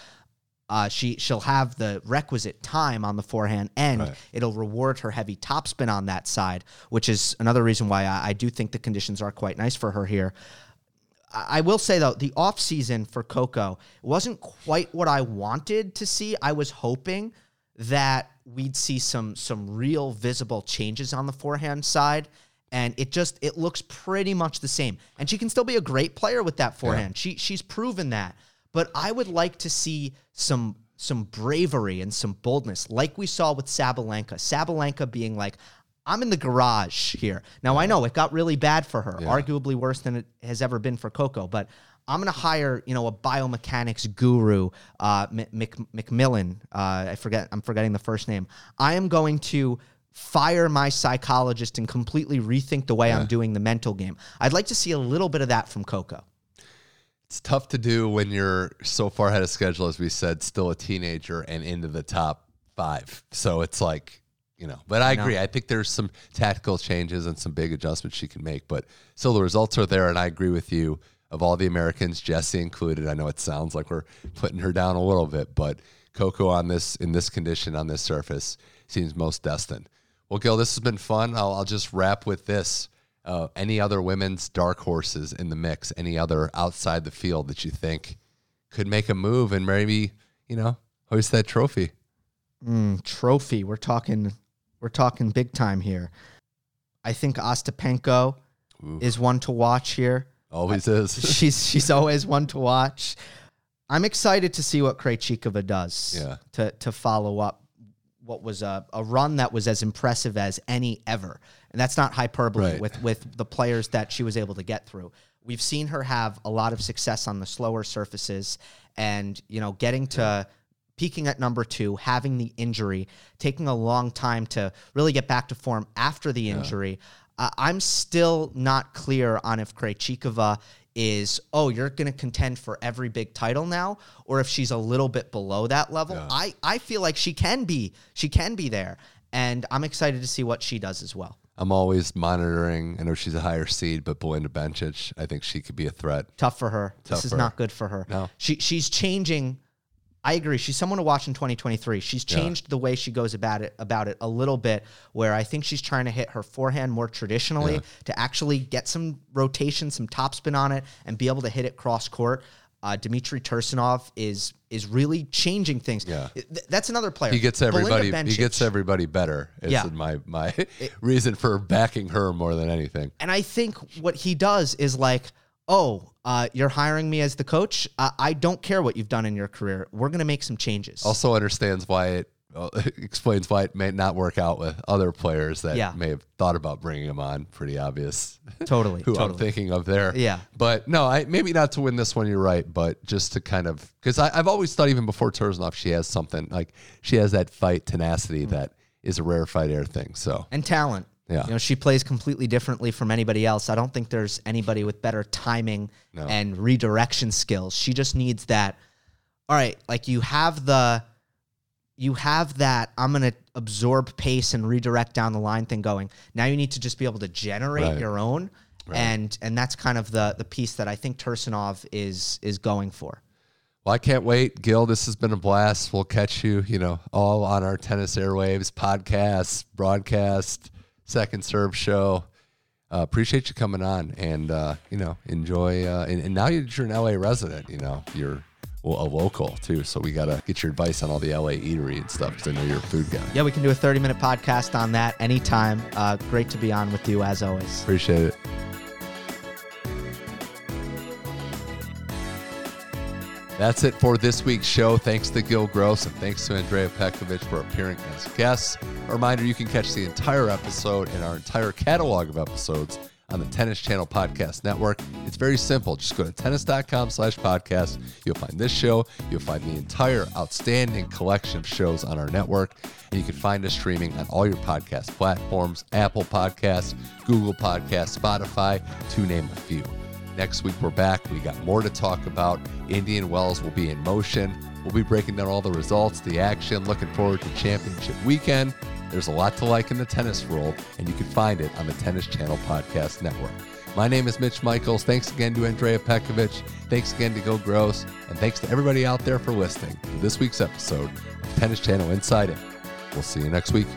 uh, she she'll have the requisite time on the forehand and right. it'll reward her heavy topspin on that side, which is another reason why I, I do think the conditions are quite nice for her here. I will say though, the off season for Coco wasn't quite what I wanted to see. I was hoping that we'd see some some real visible changes on the forehand side and it just it looks pretty much the same. And she can still be a great player with that forehand. Yeah. She she's proven that. But I would like to see some some bravery and some boldness, like we saw with Sabalenka. Sabalenka being like, I'm in the garage here. Now I know it got really bad for her, yeah. arguably worse than it has ever been for Coco, but I'm going to hire, you know, a biomechanics guru, uh, MacMillan. Uh, I forget, I'm forgetting the first name. I am going to fire my psychologist and completely rethink the way yeah. I'm doing the mental game. I'd like to see a little bit of that from Coco. It's tough to do when you're so far ahead of schedule, as we said, still a teenager and into the top five. So it's like, you know, but I, I agree. I think there's some tactical changes and some big adjustments she can make, but still the results are there. And I agree with you. Of all the Americans, Jesse included, I know it sounds like we're putting her down a little bit, but Coco on this in this condition on this surface seems most destined. Well, Gil, this has been fun. I'll, I'll just wrap with this. Uh, any other women's dark horses in the mix? Any other outside the field that you think could make a move and maybe you know hoist that trophy? Mm, trophy. We're talking. We're talking big time here. I think Ostapenko Ooh. is one to watch here. Always is. she's she's always one to watch. I'm excited to see what Krejcikova does. Yeah. To to follow up what was a, a run that was as impressive as any ever. And that's not hyperbole right. with, with the players that she was able to get through. We've seen her have a lot of success on the slower surfaces and, you know, getting to peaking at number two, having the injury, taking a long time to really get back to form after the injury. Yeah. Uh, I'm still not clear on if Krejcikova is oh you're going to contend for every big title now or if she's a little bit below that level yeah. i i feel like she can be she can be there and i'm excited to see what she does as well i'm always monitoring i know she's a higher seed but belinda bencic i think she could be a threat tough for her tough this is not good for her no. she she's changing I agree. She's someone to watch in 2023. She's changed yeah. the way she goes about it about it a little bit, where I think she's trying to hit her forehand more traditionally yeah. to actually get some rotation, some topspin on it, and be able to hit it cross court. Uh, Dmitry Tursunov is is really changing things. Yeah, Th- that's another player. He gets everybody. He gets everybody better. Is yeah. my my it, reason for backing her more than anything. And I think what he does is like oh, uh, you're hiring me as the coach. I, I don't care what you've done in your career. We're going to make some changes. Also understands why it well, explains why it may not work out with other players that yeah. may have thought about bringing him on. Pretty obvious. Totally. who totally. I'm thinking of there. Yeah. But no, I maybe not to win this one. You're right, but just to kind of because I've always thought even before Tursunov, she has something like she has that fight tenacity mm. that is a rarefied air thing. So and talent. Yeah. You know, she plays completely differently from anybody else. I don't think there's anybody with better timing no. and redirection skills. She just needs that. All right, like you have the you have that I'm going to absorb pace and redirect down the line thing going. Now you need to just be able to generate right. your own. Right. And and that's kind of the the piece that I think Tursunov is is going for. Well, I can't wait, Gil. This has been a blast. We'll catch you, you know, all on our tennis airwaves, podcasts, broadcast Second Serve Show. Uh, appreciate you coming on and uh, you know enjoy. Uh, and, and, now you're an LA resident. You know you're a local too. So we got to get your advice on all the LA eatery and stuff because I know you're a food guy. Yeah, we can do a 30 minute podcast on that anytime. Uh, great to be on with you as always. Appreciate it. That's it for this week's show. Thanks to Gil Gross and thanks to Andrea Petkovic for appearing as guests. A reminder you can catch the entire episode and our entire catalog of episodes on the Tennis Channel Podcast Network. It's very simple. Just go to tennis.com slash podcast. You'll find this show. You'll find the entire outstanding collection of shows on our network. And you can find us streaming on all your podcast platforms Apple Podcasts, Google Podcasts, Spotify, to name a few. Next week, we're back. We got more to talk about. Indian Wells will be in motion. We'll be breaking down all the results, the action. Looking forward to championship weekend. There's a lot to like in the tennis world, and you can find it on the Tennis Channel Podcast Network. My name is Mitch Michaels. Thanks again to Andrea Petkovic. Thanks again to Gil Gross. And thanks to everybody out there for listening to this week's episode of Tennis Channel Inside. We'll see you next week.